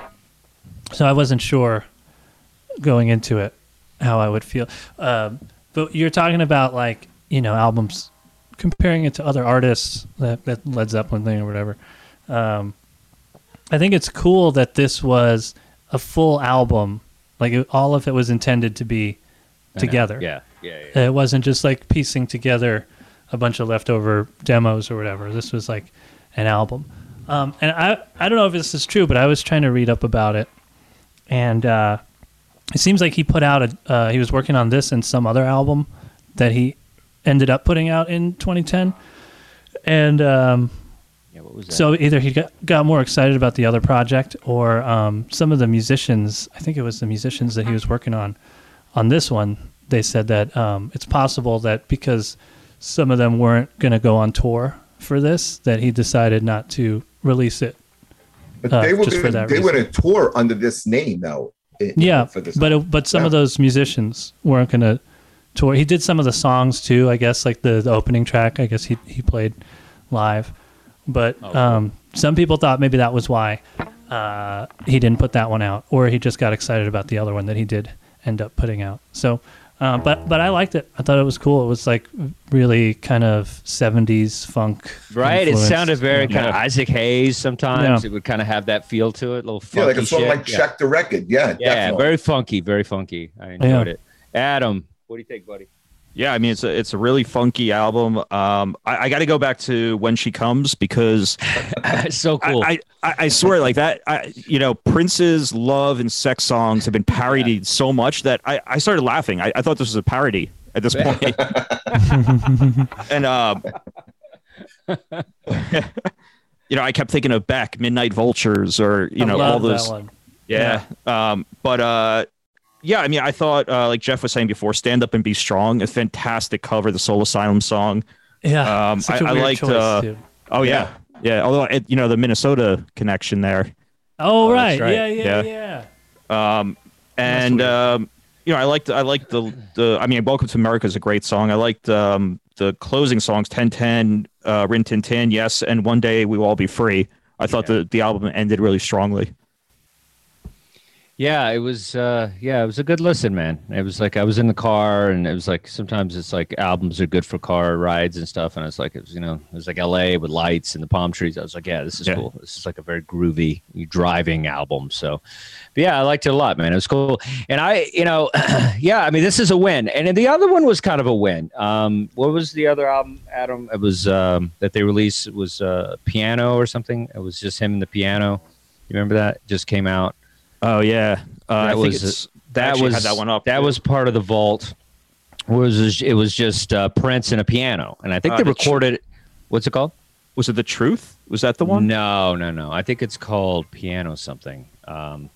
so I wasn't sure going into it how I would feel. Um, but you're talking about like you know albums, comparing it to other artists that that Led Zeppelin thing or whatever. Um, I think it's cool that this was a full album. Like it, all of it was intended to be together. Yeah. Yeah. yeah. It wasn't just like piecing together a bunch of leftover demos or whatever. This was like an album. Um, and I, I don't know if this is true, but I was trying to read up about it. And uh, it seems like he put out a, uh, he was working on this and some other album that he ended up putting out in 2010. And um, yeah. What was that? so either he got, got more excited about the other project or um, some of the musicians, I think it was the musicians that he was working on on this one, they said that um, it's possible that because some of them weren't going to go on tour for this, that he decided not to release it. But uh, they were just gonna, that they reason. going to tour under this name though. i- Yeah, for this. but it, but some of those musicians weren't going to tour. He did some of the songs too, I guess, like the, the opening track. I guess he he played live, but Oh, cool. um, some people thought maybe that was why uh, he didn't put that one out, or he just got excited about the other one that he did end up putting out. So, uh, but but I liked it. I thought it was cool. It was like really kind of '70s funk, right. It sounded very kind of Isaac Hayes. Sometimes Yeah. it would kind of have that feel to it. A little funky yeah, like a song shit. like yeah. Check the Record. Yeah, Yeah, definitely. very funky, very funky. I enjoyed Yeah. it. Adam, what do you think, buddy? Yeah, I mean it's a it's a really funky album. Um, I, I got to go back to when she comes because so cool. I, I I swear like that. I you know Prince's love and sex songs have been parodied so much that I, I started laughing. I, I thought this was a parody at this point. and um, you know I kept thinking of Beck, Midnight Vultures, or you know all those. one. Yeah. Um, but uh, yeah, I mean, I thought, uh, like Jeff was saying before, "Stand Up and Be Strong," a fantastic cover, the Soul Asylum song. Yeah, Um, such a I- I weird liked, choice, uh, too. Oh yeah, yeah. Although it, you know the Minnesota connection there. Oh, Oh, right. right. Yeah, yeah, Yeah. yeah. Um, and um, you know, I liked, I liked the the. I mean, "Welcome to America" is a great song. I liked um, the closing songs, "10 10, uh, "Rin Tin Tin," yes, and "One Day We Will All Be Free." I thought the the album ended really strongly. Yeah, it was. Uh, yeah, it was a good listen, man. It was like I was in the car, and it was like sometimes it's like albums are good for car rides and stuff. And it's like it was, you know, it was like L.A. with lights and the palm trees. I was like, yeah, this is Yeah. cool. This is like a very groovy driving album. So, but yeah, I liked it a lot, man. It was cool. And I, you know, yeah, I mean, this is a win. And then the other one was kind of a win. Um, what was the other album, Adam? It was um, that they released. It was uh, piano or something. It was just him and the piano. You remember that? It just came out. Oh yeah, uh, I That think was- it's, that actually was had that one up. That too. was part of the vault. Was it was just uh, Prince and a piano, and I think Uh, they the tr- recorded. what's it called? Was it the truth? Was that the one? No, no, no. I think it's called piano something. Um,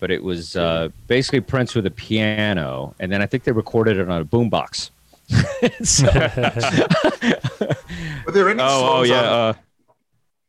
but it was uh, basically Prince with a piano, and then I think they recorded it on a boombox. so, Were there any Oh, oh yeah, on- uh,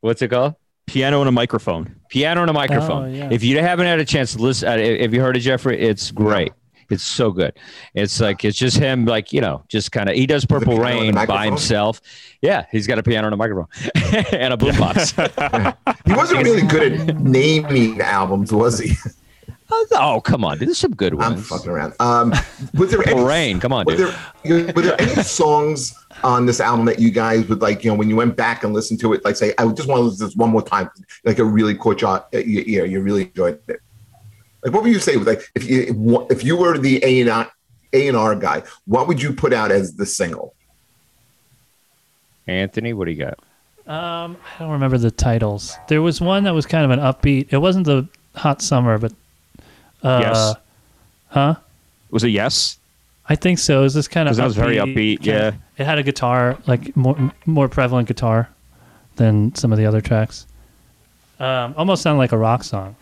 what's it called? Piano and a microphone. Piano and a microphone. Oh, yeah. If you haven't had a chance to listen, uh, if you heard it, Jeffrey, it's great. It's so good. It's like it's just him, like you know, just kind of. He does Purple piano and a Rain by himself. Yeah, he's got a piano and a microphone and a boombox. he wasn't really good at naming albums, was he? oh come on, dude, there's some good ones. I'm ones. fucking around. Um, was there any, Rain, come on, were dude. there, were there any songs on this album that you guys would like, you know, when you went back and listened to it, like say, I just want to listen to this one more time, like it really caught you out- your ear, you really enjoyed it. Like, what would you say? Like, if you if you were the A and R A and R guy, what would you put out as the single? Anthony, what do you got? Um, I don't remember the titles. There was one that was kind of an upbeat. It wasn't the Hot Summer, but uh, Yes. huh? Was it yes? I think so. It was this kind of 'Cause that was very upbeat, kinda- yeah. it had a guitar, like more more prevalent guitar than some of the other tracks. Um, almost sounded like a rock song.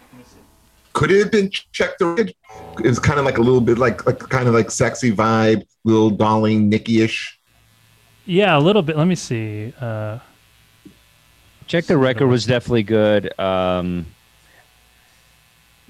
Could it have been Check the Red? It's kind of like a little bit like like kind of like sexy vibe, little darling Nikki-ish. Yeah, a little bit. Let me see. Uh, Check the record was definitely good. Um,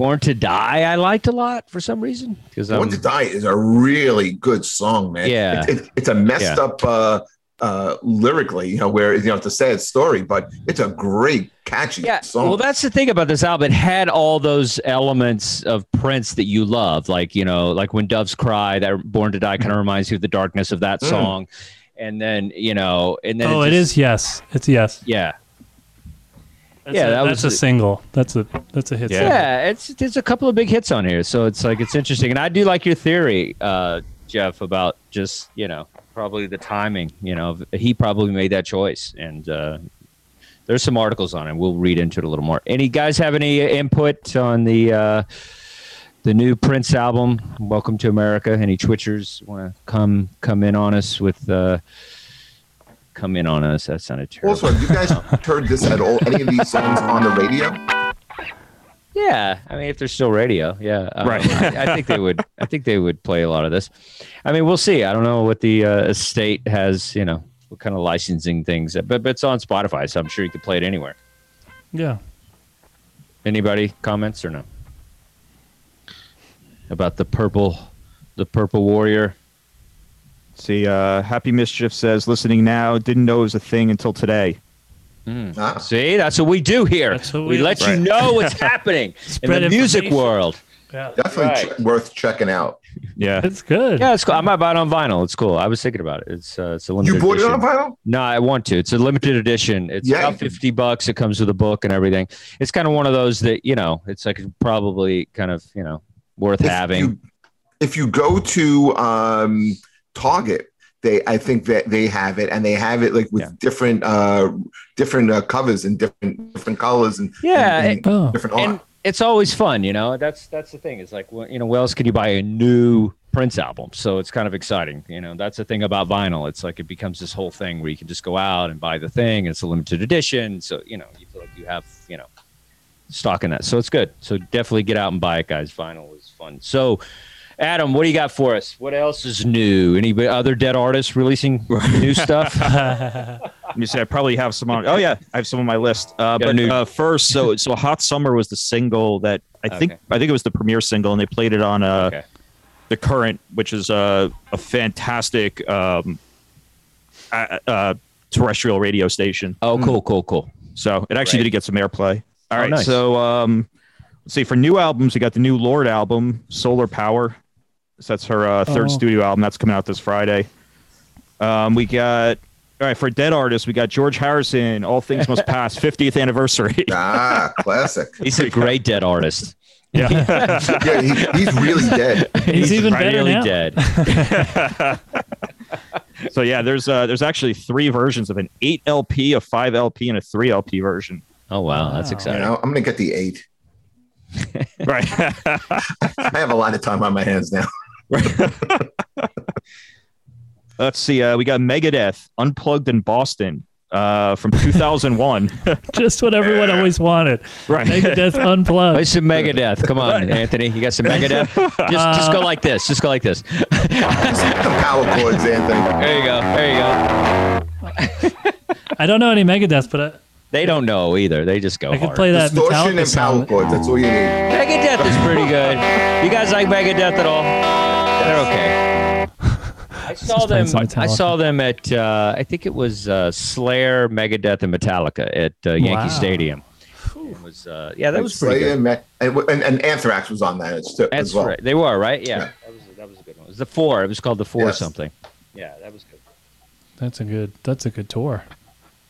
Born to Die, I liked a lot for some reason because Born to Die is a really good song, man. Yeah. It's, it's, it's a messed Yeah. up uh, uh, lyrically, you know, where you know it's a sad story, but it's a great, catchy Yeah, song. well, that's the thing about this album. It had all those elements of Prince that you love, like you know, like when Doves Cry. That Born to Die kind of reminds you of the darkness of that Mm. song, and then you know, and then oh, it just- is yes. It's yes. yeah, That's Yeah, a, that that's was a single. That's a that's a hit. single. yeah. It's there's a couple of big hits on here, so it's like it's interesting, and I do like your theory, uh, Jeff, about just you know probably the timing. You know, he probably made that choice, and uh, there's some articles on it. We'll read into it a little more. Any guys have any input on the uh, the new Prince album, "Welcome to America"? Any Twitchers want to come come in on us with? Uh, come in on us. That sounded terrible. also, have you guys heard this at all? Any of these songs on the radio? Yeah, I mean, if there's still radio, yeah, um, Right. I, I think they would. I think they would play a lot of this. I mean, we'll see. I don't know what the uh, estate has. You know, what kind of licensing things, but but it's on Spotify, so I'm sure you could play it anywhere. Yeah. Anybody comments or no about the purple, the purple warrior? See, uh, Happy Mischief says, listening now, didn't know it was a thing until today. Ah, See, that's what we do here. We, we- let you know what's happening in the music world. Yeah. definitely Right. ch- worth checking out. Yeah. It's good. Yeah, it's cool. I might buy it on vinyl. It's cool. I was thinking about it. It's uh, it's a limited You bought it edition. on vinyl? No, I want to. It's a limited edition. It's Yeah. about fifty bucks. It comes with a book and everything. It's kind of one of those that you know. It's like probably kind of you know worth If having. you, if you go to um, Target, they I think that they have it, and they have it like with Yeah. different uh, different uh, covers and different different colors and Yeah, and, and Oh. different art. and it's always fun, you know. That's that's the thing. It's like well, you know, where else can you buy a new Prince album? So it's kind of exciting, you know. That's the thing about vinyl. It's like it becomes this whole thing where you can just go out and buy the thing. It's a limited edition, so you know you feel like you have you know stock in that. So it's good. So definitely get out and buy it, guys. Vinyl is fun. So. Adam, what do you got for us? What else is new? Any other dead artists releasing new stuff? Let me see. I probably have some on. Oh yeah, I have some on my list. Uh, but new- uh, first, so so "Hot Summer" was the single that I think Okay. I think it was the premiere single, and they played it on uh, Okay. the Current, which is uh, a fantastic um, uh, uh, terrestrial radio station. Oh, cool, cool, cool. So it actually Right. did get some airplay. All Oh, right, nice. so um, let's see. For new albums, we got the new Lorde album, Solar Power. So that's her uh, third Oh. studio album. That's coming out this Friday. Um, we got all right for dead artists. We got George Harrison. All things must pass. 50th anniversary. ah, classic. He's a great dead artist. yeah. yeah, he, he's really dead. He's, even better really now. dead. so yeah, there's uh, there's actually three versions of an eight LP, a five LP, and a three LP version. Oh wow, that's Wow. You exciting. know, I'm gonna get the eight. Right. I have a lot of time on my hands now. Let's see. Uh, we got Megadeth unplugged in Boston uh, from 2001. Just what everyone always wanted. right. Megadeth Play unplugged. some Megadeth. Come on, Anthony. You got some Megadeth? Just, just go like this. Just go like this. Some power chords, Anthony. There you go. There you go. I don't know any Megadeth, but They don't know either. They just go I, I could hard. play that Distortion Metallica and power chords. That's all you need. Megadeth is pretty good. You guys like Megadeth at all? They're okay. I saw them. I saw them at. Uh, I think it was uh, Slayer, Megadeth, and Metallica at uh, Yankee Wow. Stadium. It was. Uh, yeah, that was pretty Slayer, good. Me- and, and, and Anthrax was on that as, too, That's as well. right. They were right. Yeah, Yeah. that was that was a good one. It was the four. It was called the four Yes. something. Yeah, that was good. That's a good. That's a good tour.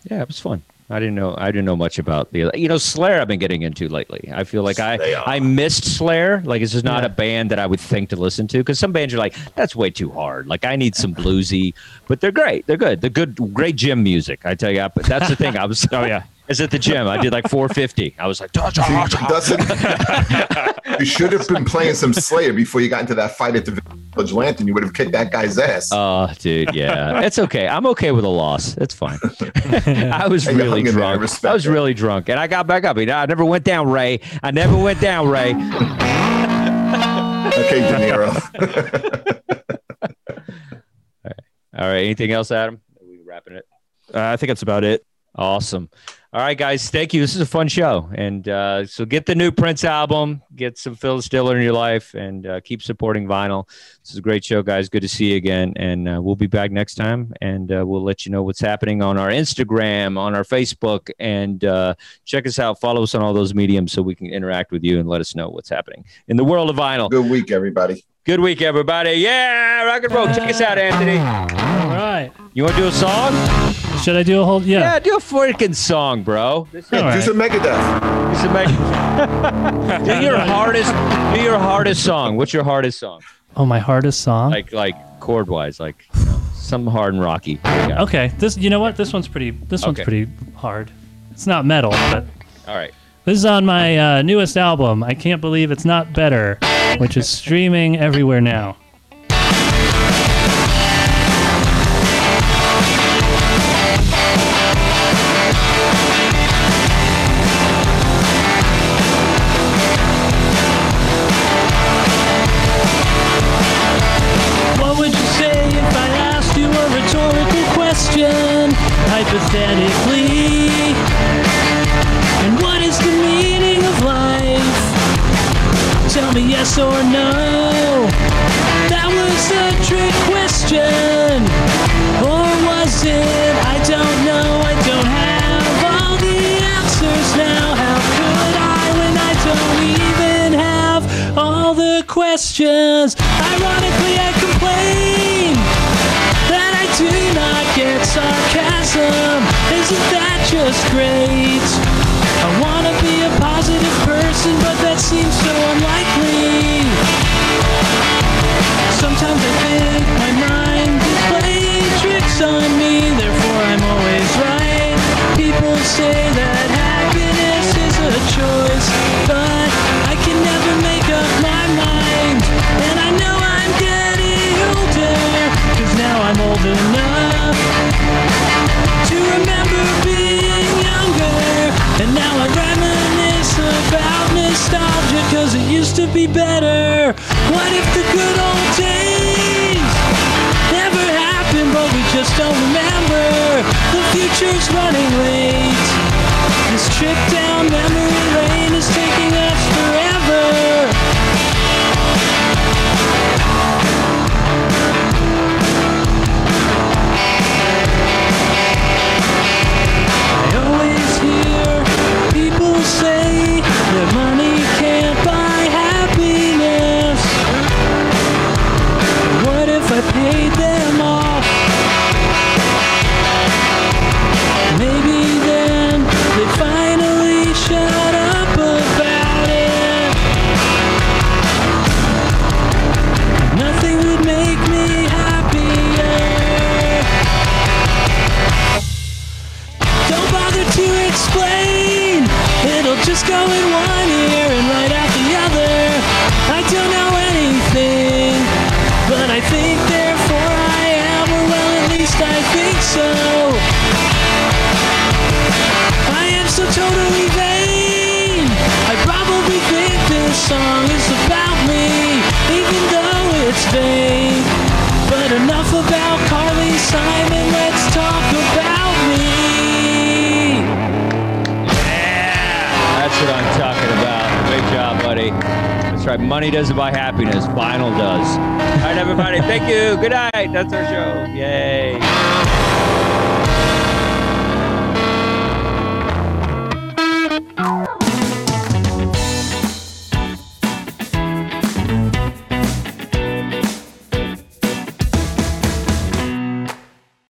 Yeah, it was fun. I didn't know. I didn't know much about the. You know, Slayer. I've been getting into lately. I feel like I I missed Slayer. Like it's just not Yeah. a band that I would think to listen to because some bands are like that's way too hard. Like I need some bluesy, but they're great. They're good. They're good. Great gym music. I tell you. But that's the thing. I was. oh yeah. I was at the gym. I did like 450. I was like, Dustin, you should have been playing some Slayer before you got into that fight at the Village Lantern. You would have kicked that guy's ass. Oh, dude, yeah, it's okay. I'm okay with a loss. It's fine. I was And really hung in there. I drunk. I was it. really drunk, and I got back up. You know, I never went down, Ray. I never went down, Ray. okay, De Niro. All right. Anything else, Adam? Are we wrapping it? Uh, I think that's about it. Awesome. All right, guys. Thank you. This is a fun show, and uh, so get the new Prince album, get some Phyllis Diller in your life, and uh, keep supporting vinyl. This is a great show, guys. Good to see you again, and uh, we'll be back next time, and uh, we'll let you know what's happening on our Instagram, on our Facebook, and uh, check us out. Follow us on all those mediums so we can interact with you and let us know what's happening in the world of vinyl. Good week, everybody. Good week, everybody. Yeah, rock and roll. Check us out, Anthony. All right. You want to do a song? Should I do a whole? Yeah, Yeah. do a freaking song, bro. This is All Do right. some Megadeth. This is amazing. do your hardest. Do your hardest song. What's your hardest song? Oh, my hardest song. Like like chord wise, like you know, something hard and rocky. Okay. This. You know what? This one's pretty. This one's Okay. pretty hard. It's not metal, but All right. this is on my uh, newest album. I can't believe it's not better, which is streaming everywhere now. To be better. What if the good old days never happened, but we just don't remember? The future's running late. This trip down memory lane is taking right. Money doesn't buy happiness. Vinyl does. All right, everybody. Thank you. Good night. That's our show. Yay.